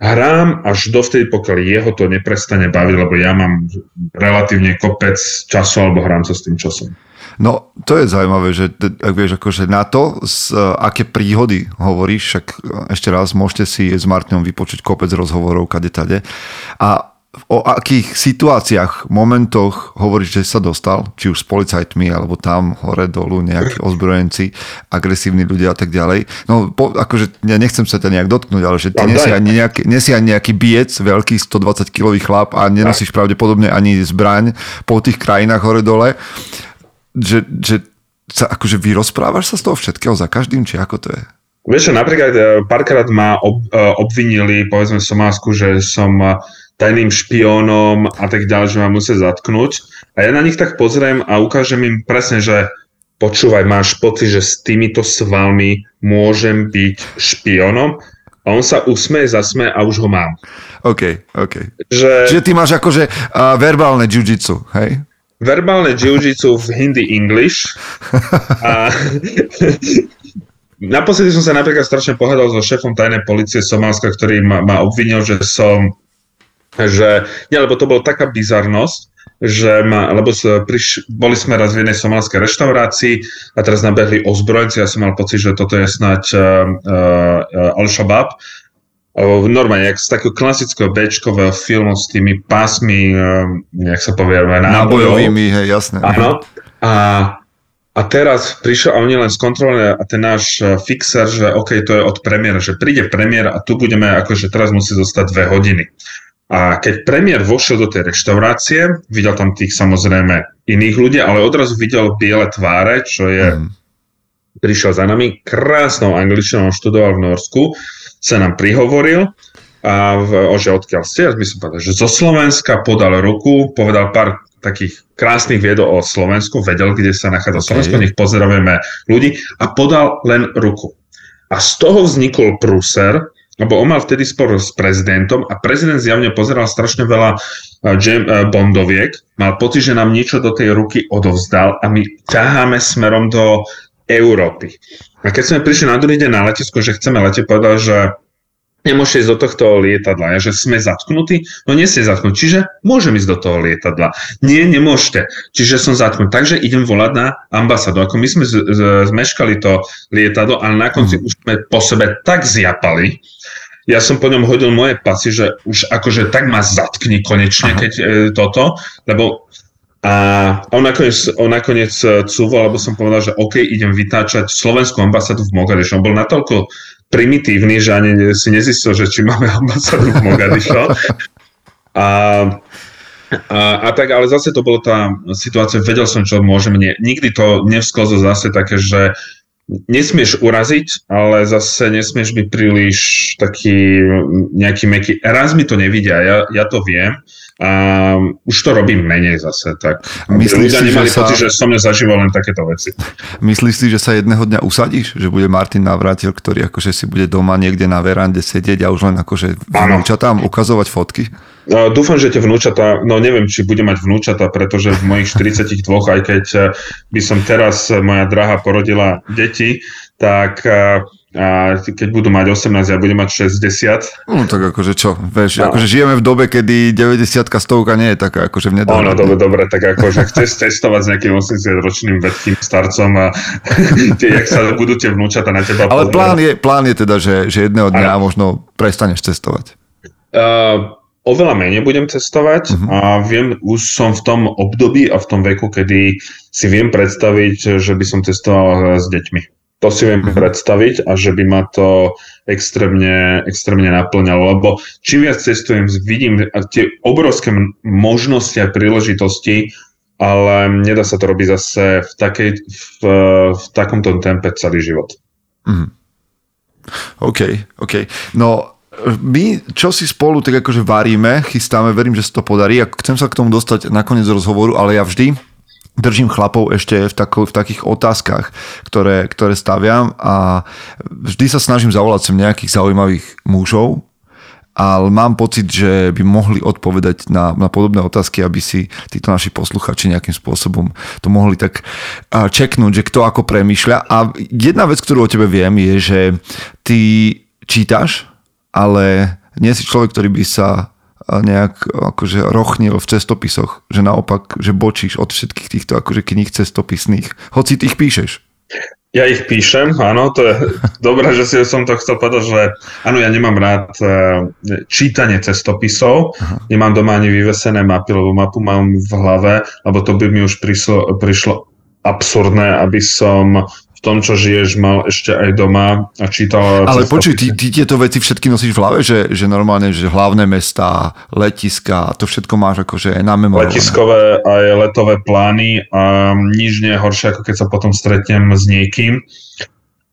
hrám až dovtedy, pokiaľ jeho to neprestane baviť, lebo ja mám relatívne kopec času alebo hrám sa s tým časom. No, to je zaujímavé, že ak vieš, akože na to, z, aké príhody hovoríš, však ešte raz môžete si s Martinom vypočuť kopec rozhovorov kade tade. A o akých situáciách, momentoch hovoríš, že sa dostal, či už s policajtmi, alebo tam hore dolu nejakí ozbrojenci, agresívni ľudia a tak ďalej. No, po, akože ja nechcem sa ťa nejak dotknúť, ale že ty nesi ani, nejaký, nesi ani nejaký biec, veľký 120 kilový chlap a nenosíš pravdepodobne ani zbraň po tých krajinách hore dole že, že sa akože vyrozprávaš sa z toho všetkého za každým, či ako to je? Vieš čo, napríklad e, párkrát ma ob, e, obvinili, povedzme v Somálsku, že som e, tajným špiónom a tak ďalej, že ma musia zatknúť. A ja na nich tak pozriem a ukážem im presne, že počúvaj, máš pocit, že s týmito svalmi môžem byť špiónom? A on sa usmeje, zasmeje a už ho mám. OK, OK. Že... Čiže ty máš akože uh, verbálne jiu-jitsu, hej? verbálne jiu-jitsu v hindi English. A naposledy som sa napríklad strašne pohľadal so šéfom tajnej policie Somálska, ktorý ma, ma obvinil, že som že, nie, lebo to bola taká bizarnosť, že ma, lebo priš, boli sme raz v jednej somálskej reštaurácii a teraz nabehli ozbrojenci, ja som mal pocit, že toto je snať uh, uh, Al-Shabaab normálne, jak z takého klasického bečkového filmu s tými pásmi, jak sa povie, nábojovými, hej, jasné. Áno. A, a teraz prišiel a oni len skontrolovali a ten náš fixer, že OK, to je od premiéra, že príde premiér a tu budeme, akože teraz musí zostať dve hodiny. A keď premiér vošiel do tej reštaurácie, videl tam tých samozrejme iných ľudí, ale odrazu videl biele tváre, čo je... Mm. Prišiel za nami, krásnou angličtinou študoval v Norsku sa nám prihovoril a v, o, že odkiaľ ste, my som povedal, že zo Slovenska podal ruku, povedal pár takých krásnych viedol o Slovensku, vedel, kde sa nachádza okay. Slovensko, nech pozdravujeme ľudí a podal len ruku. A z toho vznikol prúser, lebo on mal vtedy spor s prezidentom a prezident zjavne pozeral strašne veľa jam, bondoviek, mal pocit, že nám niečo do tej ruky odovzdal a my ťaháme smerom do Európy. A keď sme prišli na druhý deň na letisko, že chceme letieť, povedal, že nemôžete ísť do tohto lietadla, ja, že sme zatknutí, no nie ste zatknutí, čiže môžem ísť do toho lietadla. Nie, nemôžete, čiže som zatknutý. Takže idem volať na ambasádu. Ako my sme z, z, zmeškali to lietadlo, ale na konci mm. už sme po sebe tak zjapali, ja som po ňom hodil moje pasy, že už akože tak ma zatkni konečne, Aha. keď e, toto, lebo a on nakoniec, on nakoniec e, cúval, lebo som povedal, že OK, idem vytáčať slovenskú ambasádu v Mogadišu. On bol natoľko primitívny, že ani si nezistil, že či máme ambasádu v Mogadišu. A, a, a tak, ale zase to bolo tá situácia, vedel som, čo môžem. Nie, nikdy to nevsklzo zase také, že nesmieš uraziť, ale zase nesmieš byť príliš taký nejaký meký. Raz mi to nevidia, ja, ja to viem, a už to robím menej zase, tak Myslíš ľudia si, nemali že pocit, sa... že som mňa zažíval len takéto veci. Myslíš si, že sa jedného dňa usadíš? Že bude Martin Navrátil, ktorý akože si bude doma niekde na verande sedieť a už len akože vnúčatám ukazovať fotky? No, dúfam, že tie vnúčata, no neviem, či bude mať vnúčata, pretože v mojich 42, aj keď by som teraz moja drahá porodila deti, tak a keď budú mať 18, ja budem mať 60. No tak akože čo, vieš, no. akože žijeme v dobe, kedy 90 stovka nie je taká akože v nedávne. No, dobre, dobre, tak akože chceš testovať s nejakým 80-ročným vedkým starcom a tie, jak sa budú tie vnúčata na teba Ale plán je, plán je teda, že, že jedného dňa ano. možno prestaneš cestovať. Uh, oveľa menej budem cestovať uh-huh. a viem, už som v tom období a v tom veku, kedy si viem predstaviť, že by som cestoval s deťmi. To si viem predstaviť a že by ma to extrémne, extrémne naplňalo, lebo čím viac cestujem, vidím tie obrovské možnosti a príležitosti, ale nedá sa to robiť zase v, takej, v, v takomto tempe celý život. Mm. OK, OK. No, my, čo si spolu tak akože varíme, chystáme, verím, že sa to podarí. A chcem sa k tomu dostať nakoniec rozhovoru, ale ja vždy držím chlapov ešte v, tako, v takých otázkach, ktoré, ktoré staviam a vždy sa snažím zavolať sem nejakých zaujímavých mužov, ale mám pocit, že by mohli odpovedať na, na podobné otázky, aby si títo naši posluchači nejakým spôsobom to mohli tak čeknúť, že kto ako premýšľa. A jedna vec, ktorú o tebe viem, je, že ty čítaš, ale nie si človek, ktorý by sa nejak akože rochnil v cestopisoch, že naopak, že bočíš od všetkých týchto akože kníh cestopisných, hoci ty ich píšeš. Ja ich píšem, áno, to je dobré, že si som to chcel povedať, že áno, ja nemám rád e, čítanie cestopisov, Aha. nemám doma ani vyvesené mapy, lebo mapu mám v hlave, lebo to by mi už prišlo, prišlo absurdné, aby som tom, čo žiješ, mal ešte aj doma a čítal... Ale počuj, ty, ty tieto veci všetky nosíš v hlave, že, že normálne, že hlavné mesta, letiska, to všetko máš akože namemorované. Letiskové aj letové plány a nič nie je horšie, ako keď sa potom stretnem s niekým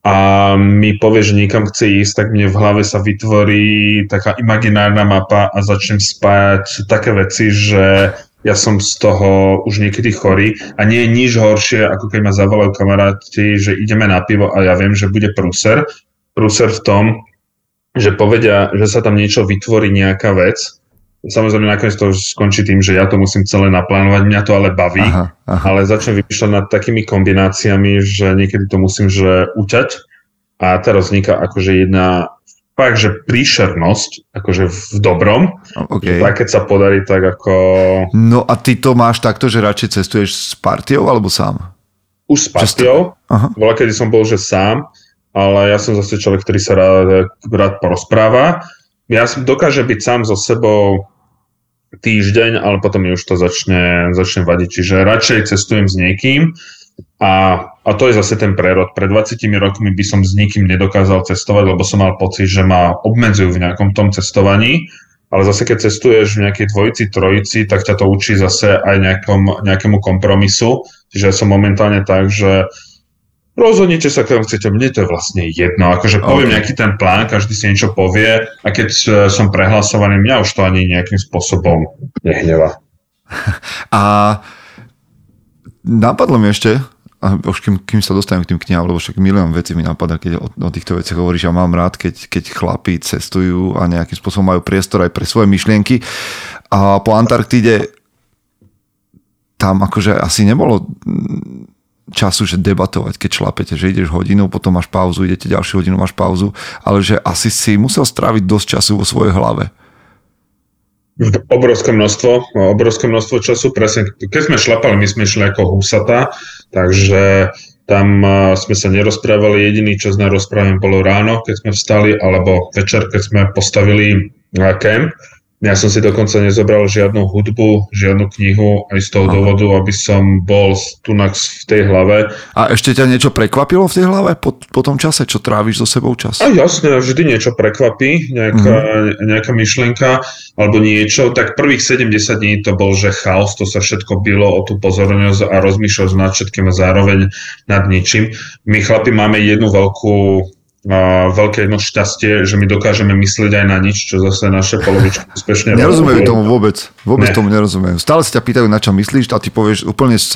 a mi povie, že niekam chce ísť, tak mne v hlave sa vytvorí taká imaginárna mapa a začnem spájať také veci, že ja som z toho už niekedy chorý a nie je nič horšie, ako keď ma zavolajú kamaráti, že ideme na pivo a ja viem, že bude prúser. Prúser v tom, že povedia, že sa tam niečo vytvorí, nejaká vec. Samozrejme, nakoniec to skončí tým, že ja to musím celé naplánovať, mňa to ale baví, aha, aha. ale začnem vymýšľať nad takými kombináciami, že niekedy to musím že uťať a teraz vzniká akože jedna fakt, že príšernosť, akože v dobrom. Okay. Tak keď sa podarí, tak ako... No a ty to máš takto, že radšej cestuješ s partiou alebo sám? Už s partiou. Bola, kedy som bol, že sám, ale ja som zase človek, ktorý sa rád, rád porozpráva. Ja som dokáže byť sám so sebou týždeň, ale potom mi už to začne, začne vadiť. Čiže radšej cestujem s niekým, a, a to je zase ten prerod. Pred 20 rokmi by som s nikým nedokázal cestovať, lebo som mal pocit, že ma obmedzujú v nejakom tom cestovaní. Ale zase keď cestuješ v nejakej dvojici, trojici, tak ťa to učí zase aj nejakom, nejakému kompromisu. Čiže ja som momentálne tak, že rozhodnite sa, keď chcete, mne to je vlastne jedno. Akože poviem okay. nejaký ten plán, každý si niečo povie a keď e, som prehlasovaný, mňa už to ani nejakým spôsobom nehneva. A napadlo mi ešte, a už kým, kým sa dostanem k tým knihám, lebo však milión vecí mi napadá, keď o, o týchto veciach hovoríš, ja mám rád, keď, keď chlapí cestujú a nejakým spôsobom majú priestor aj pre svoje myšlienky. A po Antarktíde tam akože asi nebolo času, že debatovať, keď šlapete, že ideš hodinu, potom máš pauzu, idete ďalšiu hodinu, máš pauzu, ale že asi si musel stráviť dosť času vo svojej hlave. Obrovské množstvo, obrovské množstvo času, presne, keď sme šlapali, my sme išli ako husata, takže tam sme sa nerozprávali, jediný čas na rozprávanie bolo ráno, keď sme vstali, alebo večer, keď sme postavili kemp. Ja som si dokonca nezobral žiadnu hudbu, žiadnu knihu aj z toho Aha. dôvodu, aby som bol tunak v tej hlave. A ešte ťa niečo prekvapilo v tej hlave po, po tom čase, čo tráviš so sebou čas? A jasne, vždy niečo prekvapí, nejaká, mm-hmm. nejaká myšlienka alebo niečo. Tak prvých 70 dní to bol, že chaos, to sa všetko bylo o tú pozornosť a rozmýšľal nad všetkým a zároveň nad ničím. My chlapi máme jednu veľkú veľké jedno šťastie, že my dokážeme myslieť aj na nič, čo zase naše polovičky úspešne Nerozumejú tomu vôbec. Vôbec ne. tomu nerozumejú. Stále sa ťa pýtajú, na čo myslíš a ty povieš úplne s,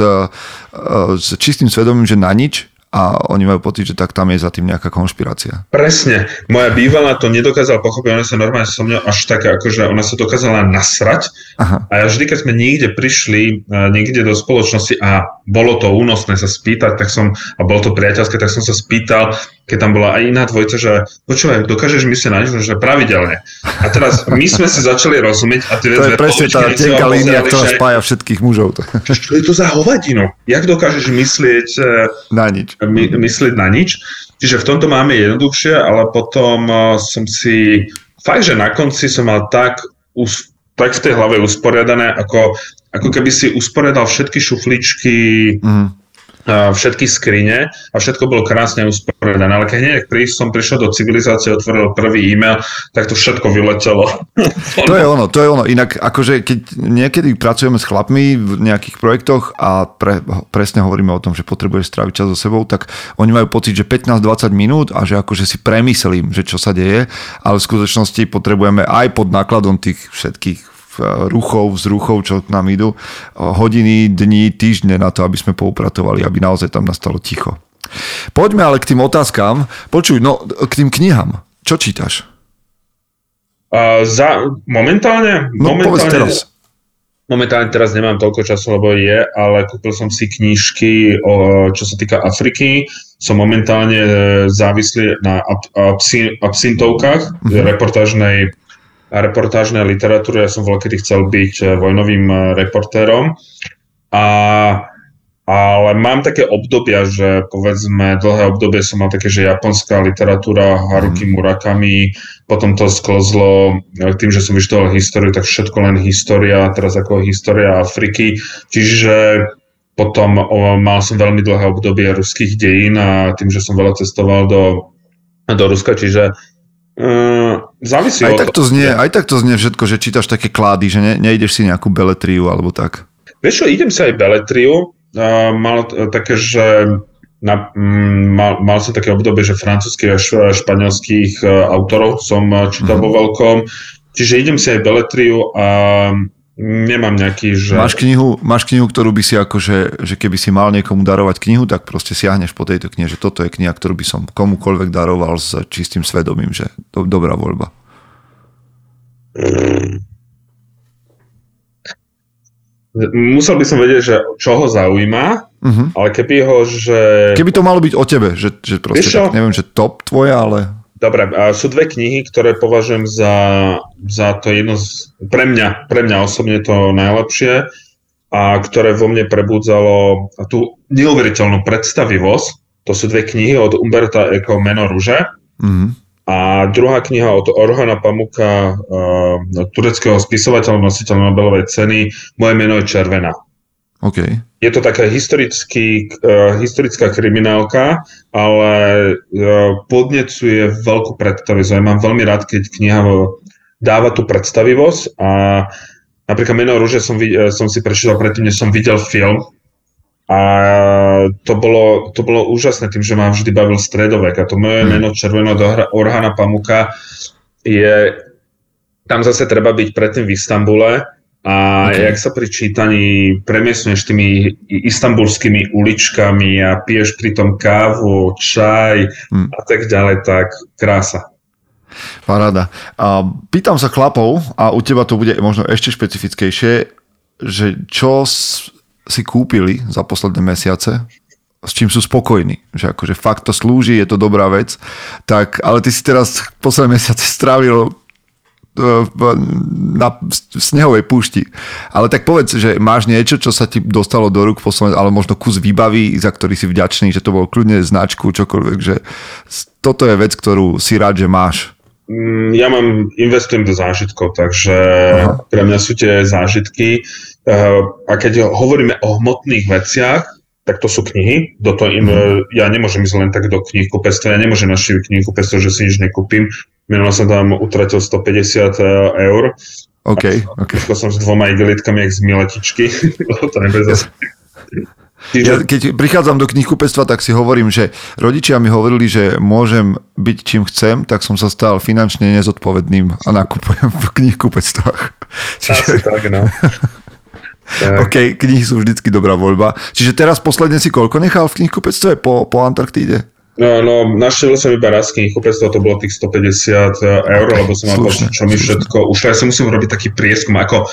s čistým svedomím, že na nič a oni majú pocit, že tak tam je za tým nejaká konšpirácia. Presne. Moja bývalá to nedokázala pochopiť, ona sa normálne so mňou až taká, akože ona sa dokázala nasrať Aha. a ja vždy, keď sme niekde prišli, niekde do spoločnosti a bolo to únosné sa spýtať, tak som, a bolo to priateľské, tak som sa spýtal, keď tam bola aj iná dvojica, že počúvaj, dokážeš myslieť na nič, že pravidelne. A teraz my sme si začali rozumieť a tie To je presne tá tenká línia, ktorá spája všetkých mužov. Čo je to za hovadinu? Jak dokážeš myslieť e, na nič? My, myslieť na nič? Čiže v tomto máme jednoduchšie, ale potom e, som si, fakt, že na konci som mal tak, tak v tej hlave usporiadané, ako, ako keby si usporiadal všetky šufličky mm všetky skrine a všetko bolo krásne usporiadané. Ale keď hneď som prišiel do civilizácie, otvoril prvý e-mail, tak to všetko vyletelo. To je ono, to je ono. Inak akože keď niekedy pracujeme s chlapmi v nejakých projektoch a pre, presne hovoríme o tom, že potrebuješ stráviť čas so sebou, tak oni majú pocit, že 15-20 minút a že akože si premyslím, že čo sa deje, ale v skutočnosti potrebujeme aj pod nákladom tých všetkých ruchov, z ruchov, čo k nám idú, hodiny, dní, týždne na to, aby sme poupratovali, aby naozaj tam nastalo ticho. Poďme ale k tým otázkam. Počuj, no k tým knihám. Čo čítaš? Uh, za, momentálne? No, momentálne, teraz. Momentálne teraz nemám toľko času, lebo je, ale kúpil som si knižky, o, čo sa týka Afriky. Som momentálne e, závislý na absintovkách, mm-hmm. reportážnej reportážnej literatúry. Ja som veľkedy chcel byť eh, vojnovým eh, reportérom. A, ale mám také obdobia, že povedzme dlhé obdobie som mal také, že japonská literatúra Haruki mhm. Murakami, potom to sklzlo eh, tým, že som vyštudoval históriu, tak všetko len história, teraz ako história Afriky. Čiže potom o, mal som veľmi dlhé obdobie ruských dejín a tým, že som veľa cestoval do, do Ruska, čiže Uh, závisí aj tak to znie, aj tak to znie všetko, že čítaš také klády, že ne, nejdeš si nejakú beletriu alebo tak. Vieš čo, idem si aj beletriu. Uh, mal také, že na, um, mal, mal som také obdobie, že francúzských a španielských uh, autorov som čítal mm-hmm. vo veľkom. Čiže idem si aj beletriu a Nemám nejaký, že... Máš knihu, máš knihu, ktorú by si akože, že keby si mal niekomu darovať knihu, tak proste siahneš po tejto knihe, že toto je kniha, ktorú by som komukoľvek daroval s čistým svedomím, že to dobrá voľba. Musel by som vedieť, že čo ho zaujíma, uh-huh. ale keby ho, že... Keby to malo byť o tebe, že, že proste, tak, neviem, že top tvoja, ale... Dobre, sú dve knihy, ktoré považujem za, za to jedno z, pre mňa, pre mňa osobne to najlepšie a ktoré vo mne prebudzalo tú neuveriteľnú predstavivosť. To sú dve knihy od Umberta Eco Meno Ruže mm-hmm. a druhá kniha od Orhana Pamuka, uh, tureckého spisovateľa, nositeľa Nobelovej ceny Moje meno je Červená. Okay. Je to taká historický, uh, historická kriminálka, ale uh, podnecuje veľkú predstavivosť. Ja mám veľmi rád, keď kniha dáva tú predstavivosť a napríklad Meno rúže som, uh, som si prečítal predtým, než som videl film a to bolo, to bolo úžasné tým, že ma vždy bavil stredovek a to moje hmm. meno Červeno Orhana Pamuka je tam zase treba byť predtým v Istambule a okay. jak sa pri čítaní premiesňuješ tými istambulskými uličkami a piješ tom kávu, čaj hmm. a tak ďalej, tak krása. Paráda. A pýtam sa chlapov, a u teba to bude možno ešte špecifickejšie, že čo si kúpili za posledné mesiace, s čím sú spokojní, že akože fakt to slúži, je to dobrá vec, tak, ale ty si teraz posledné mesiace strávil na snehovej púšti. Ale tak povedz, že máš niečo, čo sa ti dostalo do rúk posledne, ale možno kus výbavy, za ktorý si vďačný, že to bol kľudne značku, čokoľvek, že toto je vec, ktorú si rád, že máš. Mm, ja mám, investujem do zážitkov, takže Aha. pre mňa sú tie zážitky. Eh, a keď hovoríme o hmotných veciach, tak to sú knihy. Do toho im, mm. Ja nemôžem ísť len tak do knihkupectva, ja nemôžem naštíviť knihkupectvo, že si nič nekúpim. Minulé som tam utratil 150 eh, eur. OK, OK. som s dvoma igelitkami, jak z miletičky. to yes. Ja, keď prichádzam do knihkupectva, tak si hovorím, že rodičia mi hovorili, že môžem byť čím chcem, tak som sa stal finančne nezodpovedným a nakupujem v knihkupectvách. Čiže... Asi tak, no. tak. OK, knihy sú vždycky dobrá voľba. Čiže teraz posledne si koľko nechal v knihkupectve po, po Antarktíde? No, no naštívil som iba raz knihkupectvo, to bolo tých 150 eur, lebo som mal počuť, čo mi všetko ušlo. Ja si musím robiť taký prieskum, ako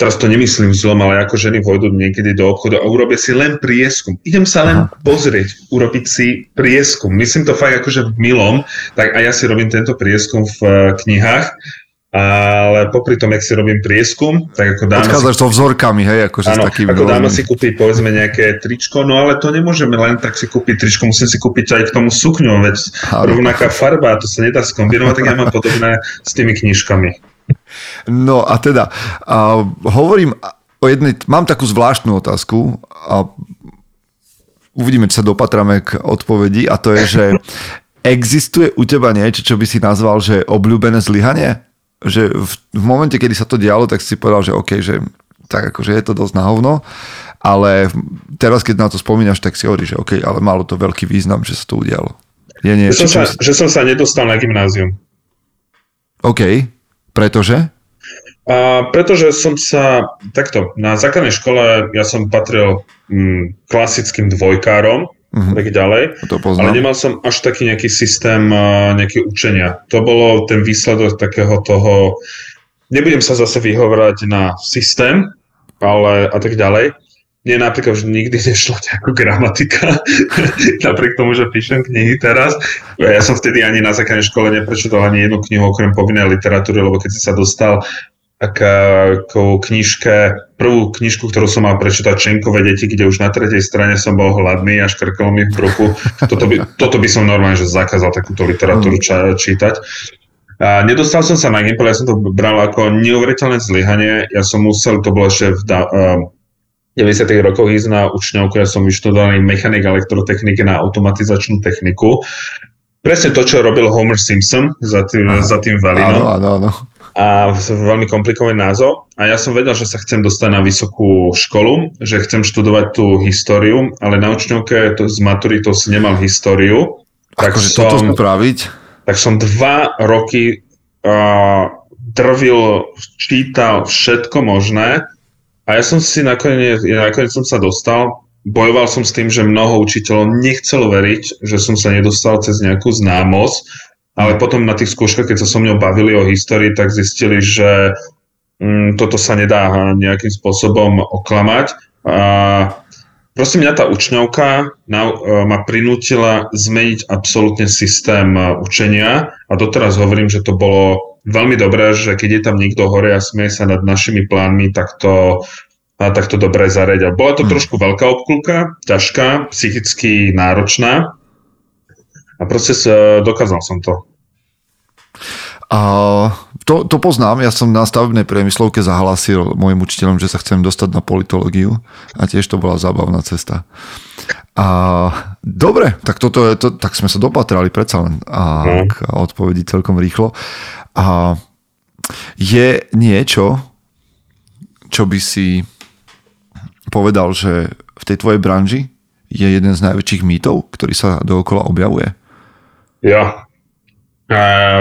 teraz to nemyslím zlom, ale ako ženy vojdu niekedy do obchodu a urobia si len prieskum. Idem sa len Aha. pozrieť, urobiť si prieskum. Myslím to fakt akože milom, tak a ja si robím tento prieskum v uh, knihách ale popri tom, jak si robím prieskum, tak ako dáma... Odchádzaš si... to vzorkami, hej? Akože áno, ako dáma si kúpiť povedzme nejaké tričko, no ale to nemôžeme len tak si kúpiť tričko, musím si kúpiť aj k tomu sukňu, veď áno. rovnaká farba, to sa nedá skombinovať, tak ja mám podobné s tými knižkami. No a teda, a hovorím o jednej, mám takú zvláštnu otázku a uvidíme, či sa dopatráme k odpovedi a to je, že existuje u teba niečo, čo by si nazval, že obľúbené zlyhanie? Že v, v momente, kedy sa to dialo, tak si povedal, že OK, že tak akože je to dosť na hovno, ale teraz, keď na to spomínaš, tak si hovoríš, že OK, ale malo to veľký význam, že sa to udialo. Je nie, že, som sa, že som sa nedostal na gymnázium. OK, pretože? A pretože som sa, takto, na základnej škole ja som patril mm, klasickým dvojkárom, uh-huh. tak ďalej, to ale nemal som až taký nejaký systém, nejaké učenia. To bolo ten výsledok takého toho, nebudem sa zase vyhovorať na systém, ale a tak ďalej. Mne napríklad už nikdy nešla nejaká gramatika, napriek tomu, že píšem knihy teraz. Ja som vtedy ani na základnej škole neprečítal ani jednu knihu okrem povinnej literatúry, lebo keď si sa dostal k, k knižke, prvú knižku, ktorú som mal prečítať Čenkové deti, kde už na tretej strane som bol hladný a škrkalo mi v bruchu. Toto by, toto by som normálne že zakázal takúto literatúru mm. ča, čítať. A nedostal som sa na Gimpel, ja som to bral ako neuveriteľné zlyhanie. Ja som musel, to bolo ešte v da, uh, 90. rokoch ísť na učňovku, ja som vyštudoval mechanik elektrotechniky na automatizačnú techniku. Presne to, čo robil Homer Simpson za tým, za tým Valinom. Áno, áno, áno a veľmi komplikovaný názov. A ja som vedel, že sa chcem dostať na vysokú školu, že chcem študovať tú históriu, ale na učňovke to, z maturitou si nemal históriu. Tak akože som, toto spraviť? Tak som dva roky uh, drvil, čítal všetko možné a ja som si nakoniec, nakoniec som sa dostal, bojoval som s tým, že mnoho učiteľov nechcelo veriť, že som sa nedostal cez nejakú známosť ale potom na tých skúškach, keď sa so mnou bavili o histórii, tak zistili, že mm, toto sa nedá nejakým spôsobom oklamať. A proste mňa tá učňovka na, e, ma prinútila zmeniť absolútne systém e, učenia a doteraz hovorím, že to bolo veľmi dobré, že keď je tam niekto hore a smie sa nad našimi plánmi, tak to, a tak to dobre zaredia. Bola to hmm. trošku veľká obklúka, ťažká, psychicky náročná a proste dokázal som to. A to, to poznám, ja som na stavebnej priemyslovke zahlasil môjim učiteľom, že sa chcem dostať na politológiu a tiež to bola zábavná cesta. A dobre, tak toto je to, tak sme sa dopatrali predsa len a, mm. k odpovedi celkom rýchlo. A je niečo, čo by si povedal, že v tej tvojej branži je jeden z najväčších mýtov, ktorý sa dookola objavuje? Ja,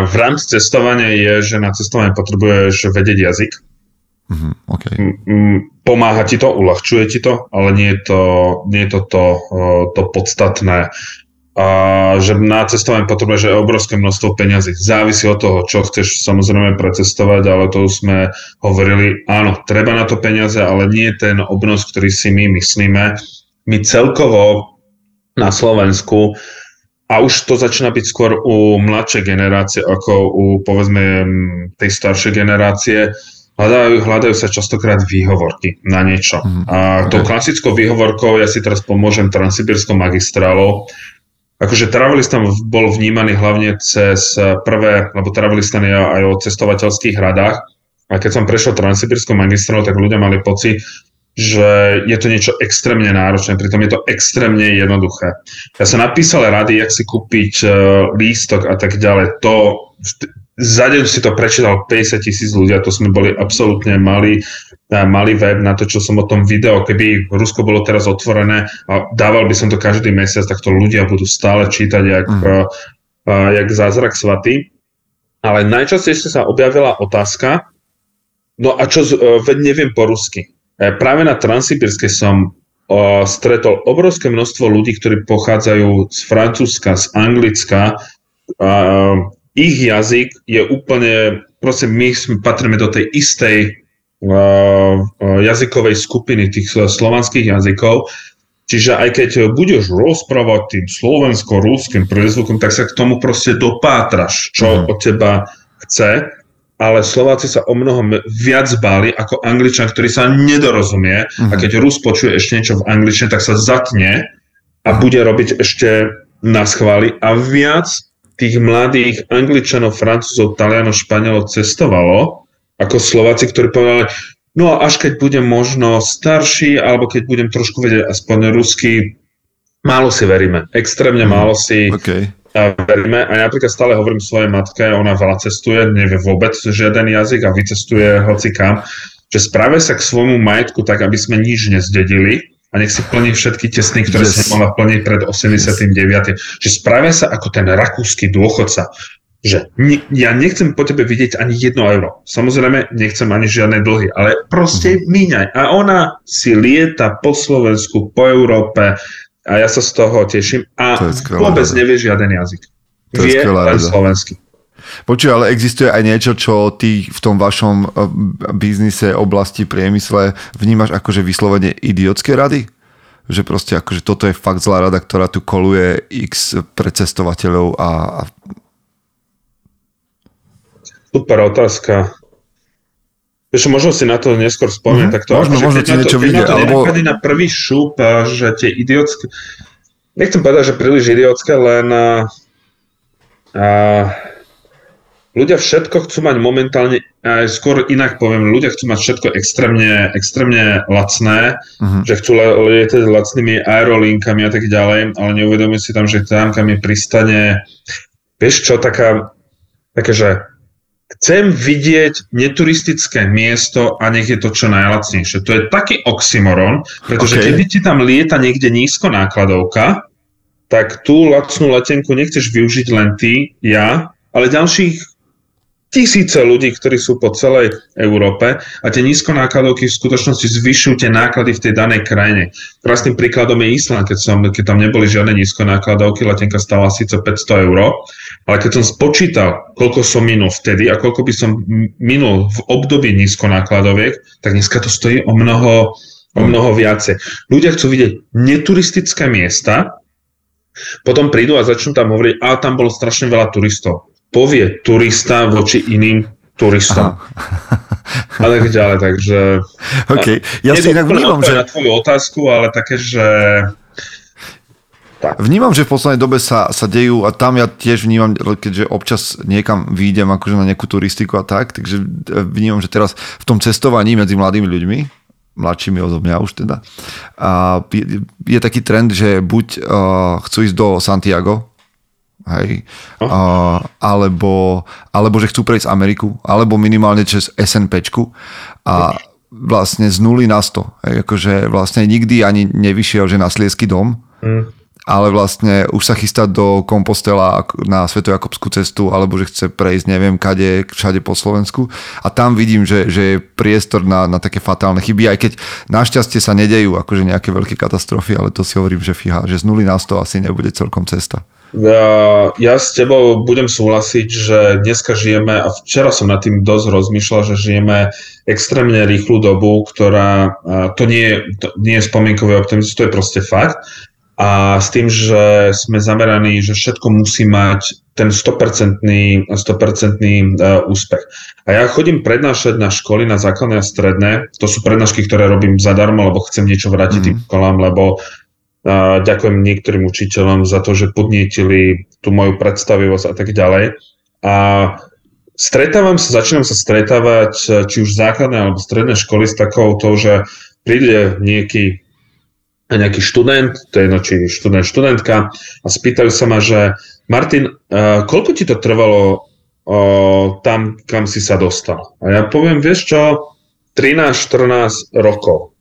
v rámci cestovania je, že na cestovanie potrebuješ vedieť jazyk. Mm, okay. Pomáha ti to, uľahčuje ti to, ale nie je to, nie je to, to, to podstatné. A že na cestovanie potrebuješ obrovské množstvo peňazí. Závisí od toho, čo chceš samozrejme precestovať, ale to už sme hovorili, áno, treba na to peniaze, ale nie je ten obnos, ktorý si my myslíme. My celkovo na Slovensku a už to začína byť skôr u mladšej generácie ako u povedzme tej staršej generácie. Hľadajú, hľadajú sa častokrát výhovorky na niečo. Mm, a okay. tou klasickou výhovorkou, ja si teraz pomôžem Transsibirskou magistrálou, akože Travelist tam bol vnímaný hlavne cez prvé, lebo Travelist je aj o cestovateľských radách. A keď som prešiel Transsibirskou magistrálou, tak ľudia mali pocit, že je to niečo extrémne náročné, pritom je to extrémne jednoduché. Ja som napísal rady, jak si kúpiť uh, lístok a tak ďalej. To, za deň si to prečítal 50 tisíc ľudia, to sme boli absolútne mali, uh, malý web na to, čo som o tom video. Keby Rusko bolo teraz otvorené a dával by som to každý mesiac, tak to ľudia budú stále čítať, jak, mm. uh, uh, jak zázrak svatý. Ale najčastejšie sa objavila otázka, no a čo, uh, veď neviem po rusky E, práve na Transsibirske som stretol obrovské množstvo ľudí, ktorí pochádzajú z Francúzska, z Anglicka. A ich jazyk je úplne, proste my patríme do tej istej jazykovej skupiny tých slovanských jazykov, Čiže aj keď budeš rozprávať tým slovensko-rúským priezvukom, tak sa k tomu proste dopátraš, čo mm. od teba chce ale Slováci sa o mnoho viac báli ako Angličan, ktorý sa nedorozumie mm-hmm. a mhm. keď Rus počuje ešte niečo v angličtine, tak sa zatne a bude robiť ešte na schváli a viac tých mladých Angličanov, Francúzov, Talianov, Španielov cestovalo ako Slováci, ktorí povedali, no a až keď budem možno starší, alebo keď budem trošku vedieť aspoň rusky, málo si veríme. Extrémne Mhm. málo si OK. A veríme. A ja napríklad stále hovorím svojej matke, ona veľa cestuje, nevie vôbec žiaden jazyk a vycestuje hoci kam, že správe sa k svojmu majetku tak, aby sme nič nezdedili a nech si plní všetky tesny, ktoré Yes. si mohla plniť pred 89. Že správe sa ako ten rakúsky dôchodca, že ne, ja nechcem po tebe vidieť ani jedno euro. Samozrejme, nechcem ani žiadne dlhy, ale proste míňaj. A ona si lieta po Slovensku, po Európe a ja sa z toho teším. A To vôbec rada. nevie žiaden jazyk. To Vie len slovensky. Počuj, ale existuje aj niečo, čo ty v tom vašom eh, biznise, oblasti, priemysle vnímaš akože vyslovene idiotské rady? Že proste akože toto je fakt zlá rada, ktorá tu koluje x pre cestovateľov a, a Super otázka. Vieš, možno si na to neskôr spomínam. Mhm, Tak to, možno- možno ti niečo vyjde, alebo- na prvý šup, a že tie idiotské... Nechcem povedať, že príliš idiotské, len a, a, ľudia všetko chcú mať momentálne, aj skôr inak poviem, ľudia chcú mať všetko extrémne, extrémne lacné, Mhm. že chcú lietať lacnými aerolinkami a tak ďalej, ale neuvedomujú si tam, že tam, kam je pristane, vieš čo, taká, také, že chcem vidieť neturistické miesto a nech je to čo najlacnejšie. To je taký oxymoron, pretože OK. okay. keby ti tam lieta niekde nízko nákladovka, tak tú lacnú letenku nechceš využiť len ty, ja, ale ďalších tisíce ľudí, ktorí sú po celej Európe a tie nízkonákladovky v skutočnosti zvyšujú tie náklady v tej danej krajine. Krásnym príkladom je Island, keď, som, keď tam neboli žiadne nízkonákladovky, letenka stála síce 500 eur, ale keď som spočítal, koľko som minul vtedy a koľko by som minul v období nízkonákladoviek, tak dneska to stojí o mnoho, o mnoho viacej. Ľudia chcú vidieť neturistické miesta, potom prídu a začnú tam hovoriť, a tam bolo strašne veľa turistov. Povie turista voči iným turistom. A tak ďalej, takže... OK. Ja si inak vnímam, že, na tvoju otázku, ale také, že... vnímam, že v poslednej dobe sa, sa dejú a tam ja tiež vnímam, keďže občas niekam výjdem akože na nejakú turistiku a tak, takže vnímam, že teraz v tom cestovaní medzi mladými ľuďmi, mladšími odo mňa už teda, a je, je taký trend, že buď uh, chcú ísť do Santiago, hej, uh, alebo, alebo že chcú prejsť Ameriku, alebo minimálne cez SNPčku a vlastne z nuly na 100. Hej, akože vlastne nikdy ani nevyšiel, že na Sliesky dom, ale vlastne už sa chystá do Kompostela na Svetojakobskú cestu, alebo že chce prejsť neviem kade, všade po Slovensku. A tam vidím, že, že je priestor na, na také fatálne chyby, aj keď našťastie sa nedejú akože nejaké veľké katastrofy, ale to si hovorím, že fíha, že z nuly na 100 asi nebude celkom cesta. Ja, ja s tebou budem súhlasiť, že dneska žijeme, a včera som nad tým dosť rozmýšľal, že žijeme extrémne rýchlu dobu, ktorá, to nie, je, to nie je spomienkový optimizmus, to je proste fakt. A s tým, že sme zameraní, že všetko musí mať ten 100%, 100% uh, úspech. A ja chodím prednášať na školy, na základné a stredné. To sú prednášky, ktoré robím zadarmo, lebo chcem niečo vrátiť Mhm. tým školám, lebo ďakujem niektorým učiteľom za to, že podnietili tú moju predstavivosť a tak ďalej. A stretávam sa, začínam sa stretávať či už základné alebo stredné školy s takou to, že príde nejaký, nejaký študent, to je jedno, či študent, študentka a spýtajú sa ma, že Martin, uh, koľko ti to trvalo uh, tam, kam si sa dostal? A ja poviem, vieš čo, 13-14 rokov.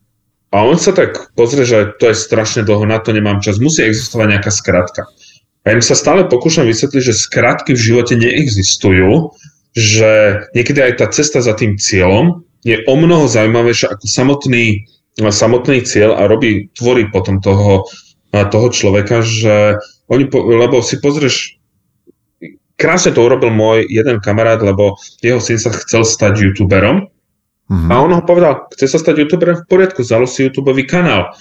A on sa tak pozrie, že to je strašne dlho, na to nemám čas. Musí existovať nejaká skratka. A im sa stále pokúšam vysvetliť, že skratky v živote neexistujú, že niekedy aj tá cesta za tým cieľom je o mnoho zaujímavejšia ako samotný, samotný cieľ a robí, tvorí potom toho, toho človeka, že oni, po- lebo si pozrieš, krásne to urobil môj jeden kamarát, lebo jeho syn sa chcel stať youtuberom Mhm. a on ho povedal, chce sa stať youtuberom v poriadku, založ si youtube kanál.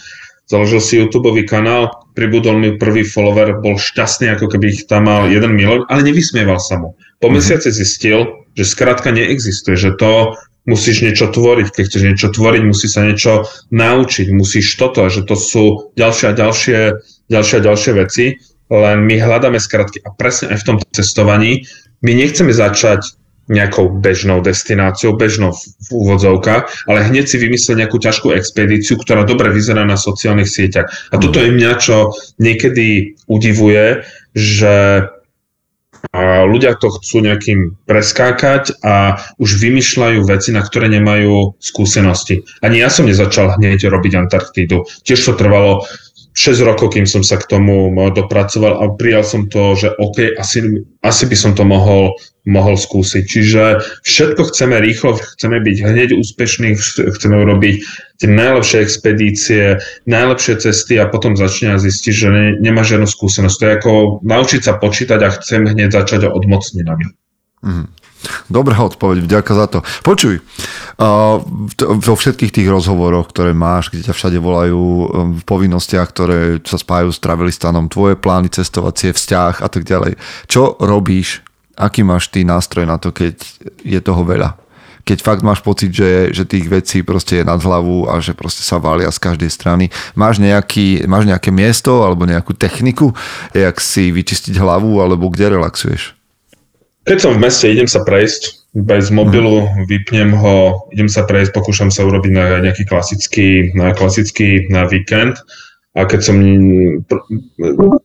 Založil si youtube kanál, pribudol mi prvý follower, bol šťastný, ako keby ich tam mal 1 milión, ale nevysmieval sa mu. Po Mhm. mesiaci zistil, že skrátka neexistuje, že to musíš niečo tvoriť, keď chceš niečo tvoriť, musí sa niečo naučiť, musíš toto, že to sú ďalšie a ďalšie, ďalšie a ďalšie veci, len my hľadáme skratky a presne aj v tom cestovaní my nechceme začať nejakou bežnou destináciou, bežnou v, úvodzovkách, ale hneď si vymyslel nejakú ťažkú expedíciu, ktorá dobre vyzerá na sociálnych sieťach. A toto je mňa, čo niekedy udivuje, že ľudia to chcú nejakým preskákať a už vymýšľajú veci, na ktoré nemajú skúsenosti. Ani ja som nezačal hneď robiť Antarktídu. Tiež to trvalo 6 rokov, kým som sa k tomu dopracoval a prijal som to, že OK, asi, asi by som to mohol, mohol skúsiť. Čiže všetko chceme rýchlo, chceme byť hneď úspešní, chceme urobiť tie najlepšie expedície, najlepšie cesty a potom začne zistiť, že ne, nemá žiadnu skúsenosť. To je ako naučiť sa počítať a chcem hneď začať od mocninami. Mm. Dobrá odpoveď, vďaka za to. Počuj, vo všetkých tých rozhovoroch, ktoré máš, kde ťa všade volajú um, v povinnostiach, ktoré sa spájajú s Travelistanom, tvoje plány, cestovacie, vzťah a tak ďalej. Čo robíš? Aký máš ty nástroj na to, keď je toho veľa? keď fakt máš pocit, že, že tých vecí proste je nad hlavu a že proste sa valia z každej strany. Máš, nejaký, máš nejaké miesto alebo nejakú techniku, jak si vyčistiť hlavu alebo kde relaxuješ? Keď som v meste, idem sa prejsť bez mobilu, vypnem ho, idem sa prejsť, pokúšam sa urobiť na nejaký klasický, na klasický na víkend a keď som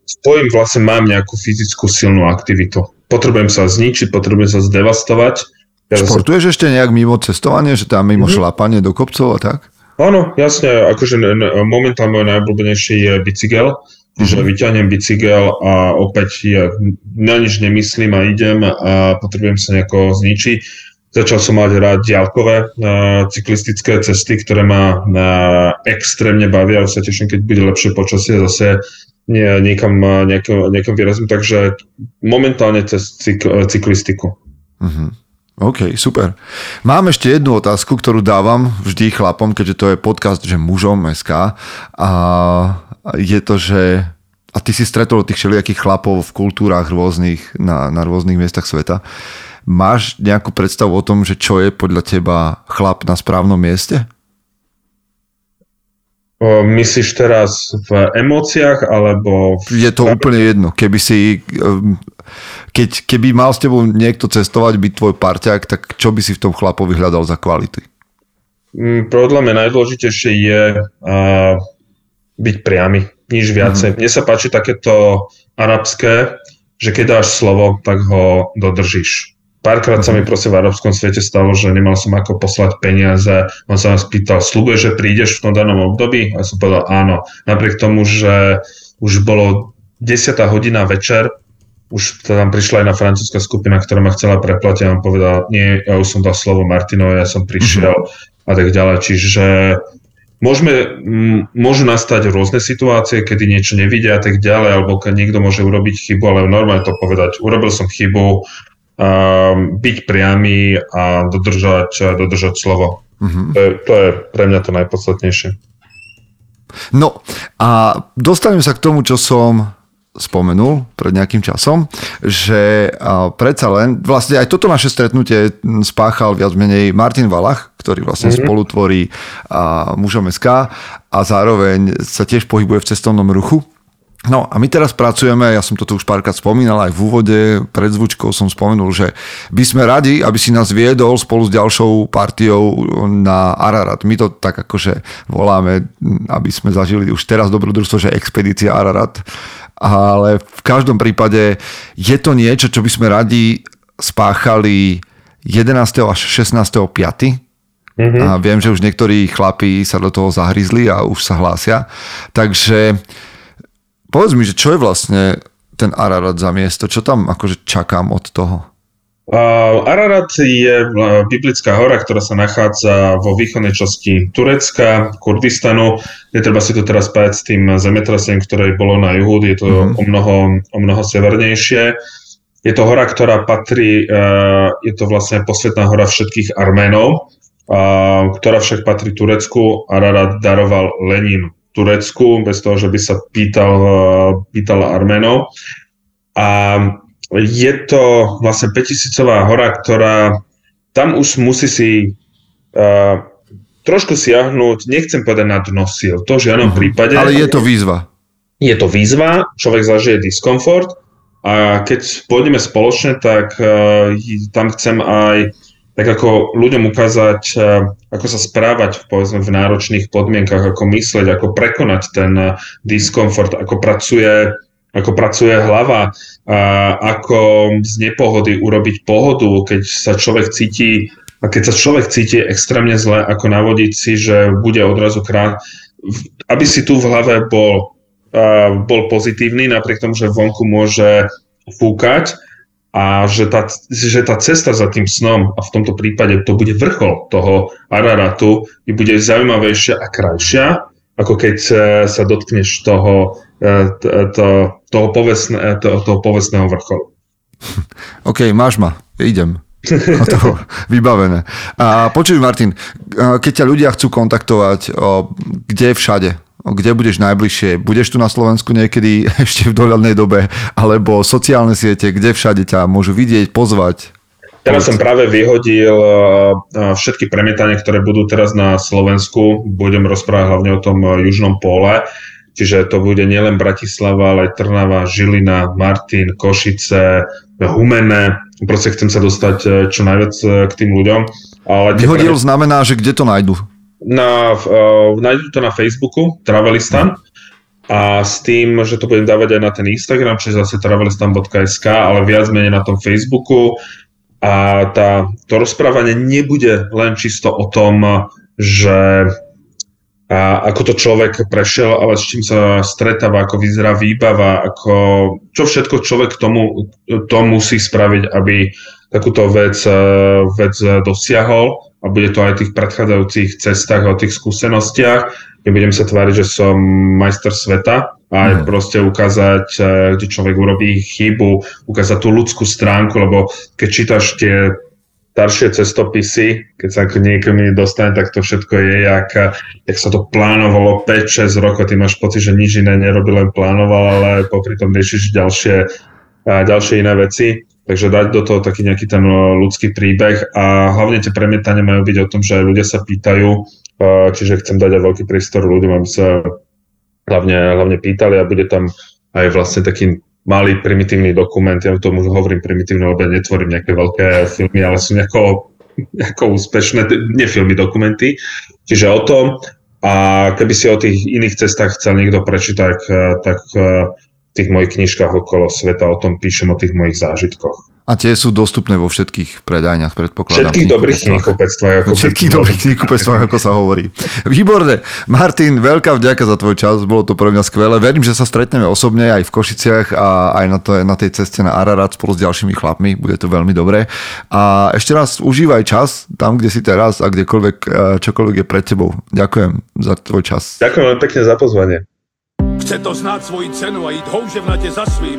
spojím, vlastne mám nejakú fyzickú silnú aktivitu. Potrebujem sa zničiť, potrebujem sa zdevastovať. Ja Športuješ ešte nejak mimo cestovanie, že tam mimo mm-hmm. šlapanie do kopcov a tak? Áno, jasne, akože momentálne môj najobľúbenejší je bicykel, že mm-hmm. vyťahnem bicykel a opäť ja na nič nemyslím a idem a potrebujem sa nejako zničiť. Začal som mať rád diálkové uh, cyklistické cesty, ktoré ma uh, extrémne bavia. Už sa teším, keď bude lepšie počasie zase nie, niekam, niekam, niekam vyrazím. Takže momentálne cez cyk, cyklistiku. Mm-hmm. OK, super. Mám ešte jednu otázku, ktorú dávam vždy chlapom, keďže to je podcast, že mužom SK. A je to, že a ty si stretol tých všelijakých chlapov v kultúrách rôznych, na, na rôznych miestach sveta. Máš nejakú predstavu o tom, že čo je podľa teba chlap na správnom mieste? O, myslíš teraz v emóciách, alebo... V... Je to úplne jedno. Keby si... Keď, keby mal s tebou niekto cestovať, byť tvoj parťák, tak čo by si v tom chlapovi hľadal za kvality? Mm, podľa mňa najdôležitejšie je uh, byť priamy, nič viacej. Mm. Mne sa páči takéto arabské, že keď dáš slovo, tak ho dodržíš. Párkrát sa mi mhm. proste v arabskom svete stalo, že nemal som ako poslať peniaze. On sa nás pýtal, slúbuje, že prídeš v tom danom období? A som povedal áno. Napriek tomu, že už bolo 10. hodina večer, už tam prišla jedna francúzska skupina, ktorá ma chcela preplatiť a on povedal, nie, ja už som dal slovo Martinovi, ja som prišiel mm-hmm. a tak ďalej. Čiže Môžeme, môžu nastať rôzne situácie, kedy niečo nevidia a tak ďalej, alebo keď niekto môže urobiť chybu, ale normálne to povedať, urobil som chybu, byť priamy a dodržať, dodržať slovo. Mm-hmm. To, je, to je pre mňa to najpodstatnejšie. No a dostanem sa k tomu, čo som spomenul pred nejakým časom, že predsa len, vlastne aj toto naše stretnutie spáchal viac menej Martin Valach, ktorý vlastne mm-hmm. spolutvorí mužom SK a zároveň sa tiež pohybuje v cestovnom ruchu. No a my teraz pracujeme, ja som to tu už párkrát spomínal aj v úvode, pred zvučkou som spomenul, že by sme radi, aby si nás viedol spolu s ďalšou partiou na Ararat. My to tak akože voláme, aby sme zažili už teraz dobrodružstvo, že expedícia Ararat ale v každom prípade je to niečo, čo by sme radi spáchali 11. až 16. 5. Mm-hmm. A viem, že už niektorí chlapí sa do toho zahryzli a už sa hlásia. Takže povedz mi, že čo je vlastne ten Ararat za miesto? Čo tam akože čakám od toho? Ararat je biblická hora, ktorá sa nachádza vo východnej časti Turecka, Kurdistanu. Je treba si to teraz spájať s tým zemetrasením, ktoré bolo na juhu, je to mm. o, mnoho, o mnoho severnejšie. Je to hora, ktorá patrí, je to vlastne posvetná hora všetkých Arménov, ktorá však patrí Turecku. Ararat daroval Lenin Turecku, bez toho, že by sa pýtal, pýtal Arménov. A je to vlastne 5000 hora, ktorá tam už musí si uh, trošku siahnuť, nechcem povedať na dno síl, to v žiadnom uh-huh. prípade. Ale je to výzva. Je to výzva, človek zažije diskomfort, a keď pôjdeme spoločne, tak uh, tam chcem aj tak ako ľuďom ukázať, uh, ako sa správať povedzme, v náročných podmienkach, ako myslieť, ako prekonať ten diskomfort, ako pracuje, ako pracuje hlava, uh, ako z nepohody urobiť pohodu, keď sa človek cíti a keď sa človek cíti extrémne zle, ako navodiť si, že bude odrazu krát, aby si tu v hlave bol bol pozitívny, napriek tomu, že vonku môže fúkať a že tá, že tá cesta za tým snom, a v tomto prípade to bude vrchol toho Araratu, bude zaujímavejšia a krajšia, ako keď sa dotkneš toho, e, to, toho, povestne, toho, toho povestného vrcholu. OK, máš ma, idem. toho vybavené. A počuj Martin, keď ťa ľudia chcú kontaktovať, kde všade? kde budeš najbližšie? Budeš tu na Slovensku niekedy ešte v dohľadnej dobe, alebo sociálne siete, kde všade ťa môžu vidieť, pozvať? Teraz som práve vyhodil všetky premietania, ktoré budú teraz na Slovensku. Budem rozprávať hlavne o tom južnom pole. Čiže to bude nielen Bratislava, ale aj Trnava, Žilina, Martin, Košice, Humene. Proste chcem sa dostať e, čo najviac e, k tým ľuďom. Ale Vyhodil pre... znamená, že kde to nájdu? Na, uh, nájdú to na Facebooku, Travelistan. A s tým, že to budem dávať aj na ten Instagram, čiže zase travelistan.sk, ale viac menej na tom Facebooku. A tá, to rozprávanie nebude len čisto o tom, že a ako to človek prešiel, ale s čím sa stretáva, ako vyzerá výbava, ako, čo všetko človek tomu to musí spraviť, aby takúto vec, vec dosiahol a bude to aj v tých predchádzajúcich cestách o tých skúsenostiach. Nebudem sa tváriť, že som majster sveta a aj mm. proste ukázať, eh, kde človek urobí chybu, ukázať tú ľudskú stránku, lebo keď čítaš tie staršie cestopisy, keď sa k niekým dostane, tak to všetko je, jak, jak sa to plánovalo 5-6 rokov, ty máš pocit, že nič iné nerobil, len plánoval, ale popri tom riešiš ďalšie, ďalšie iné veci. Takže dať do toho taký nejaký ten eh, ľudský príbeh a hlavne tie premietania majú byť o tom, že ľudia sa pýtajú, eh, čiže chcem dať aj veľký priestor ľuďom, aby sa hlavne, hlavne pýtali a bude tam aj vlastne taký malý primitívny dokument, ja tomu hovorím primitívne, lebo ja netvorím nejaké veľké filmy, ale sú nejako, nejako úspešné, nie filmy, dokumenty. Čiže o tom, a keby si o tých iných cestách chcel niekto prečítať, tak, tak tých mojich knižkách okolo sveta o tom píšem, o tých mojich zážitkoch. A tie sú dostupné vo všetkých predajniach, predpokladám. Všetkých dobrých knihkupectvách. Ako všetkých dobrých knihkupectvách, ako sa hovorí. Výborne. Martin, veľká vďaka za tvoj čas, bolo to pre mňa skvelé. Verím, že sa stretneme osobne aj v Košiciach a aj na, to, na tej ceste na Ararat spolu s ďalšími chlapmi. Bude to veľmi dobré. A ešte raz užívaj čas tam, kde si teraz a kdekoľvek, eh, čokoľvek je pred tebou. Ďakujem za tvoj čas. Ďakujem pekne za pozvanie. Chce to znát svoji cenu a jít houževnatě za svým.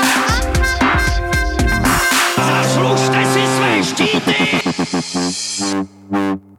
Zaslužte si své štíty!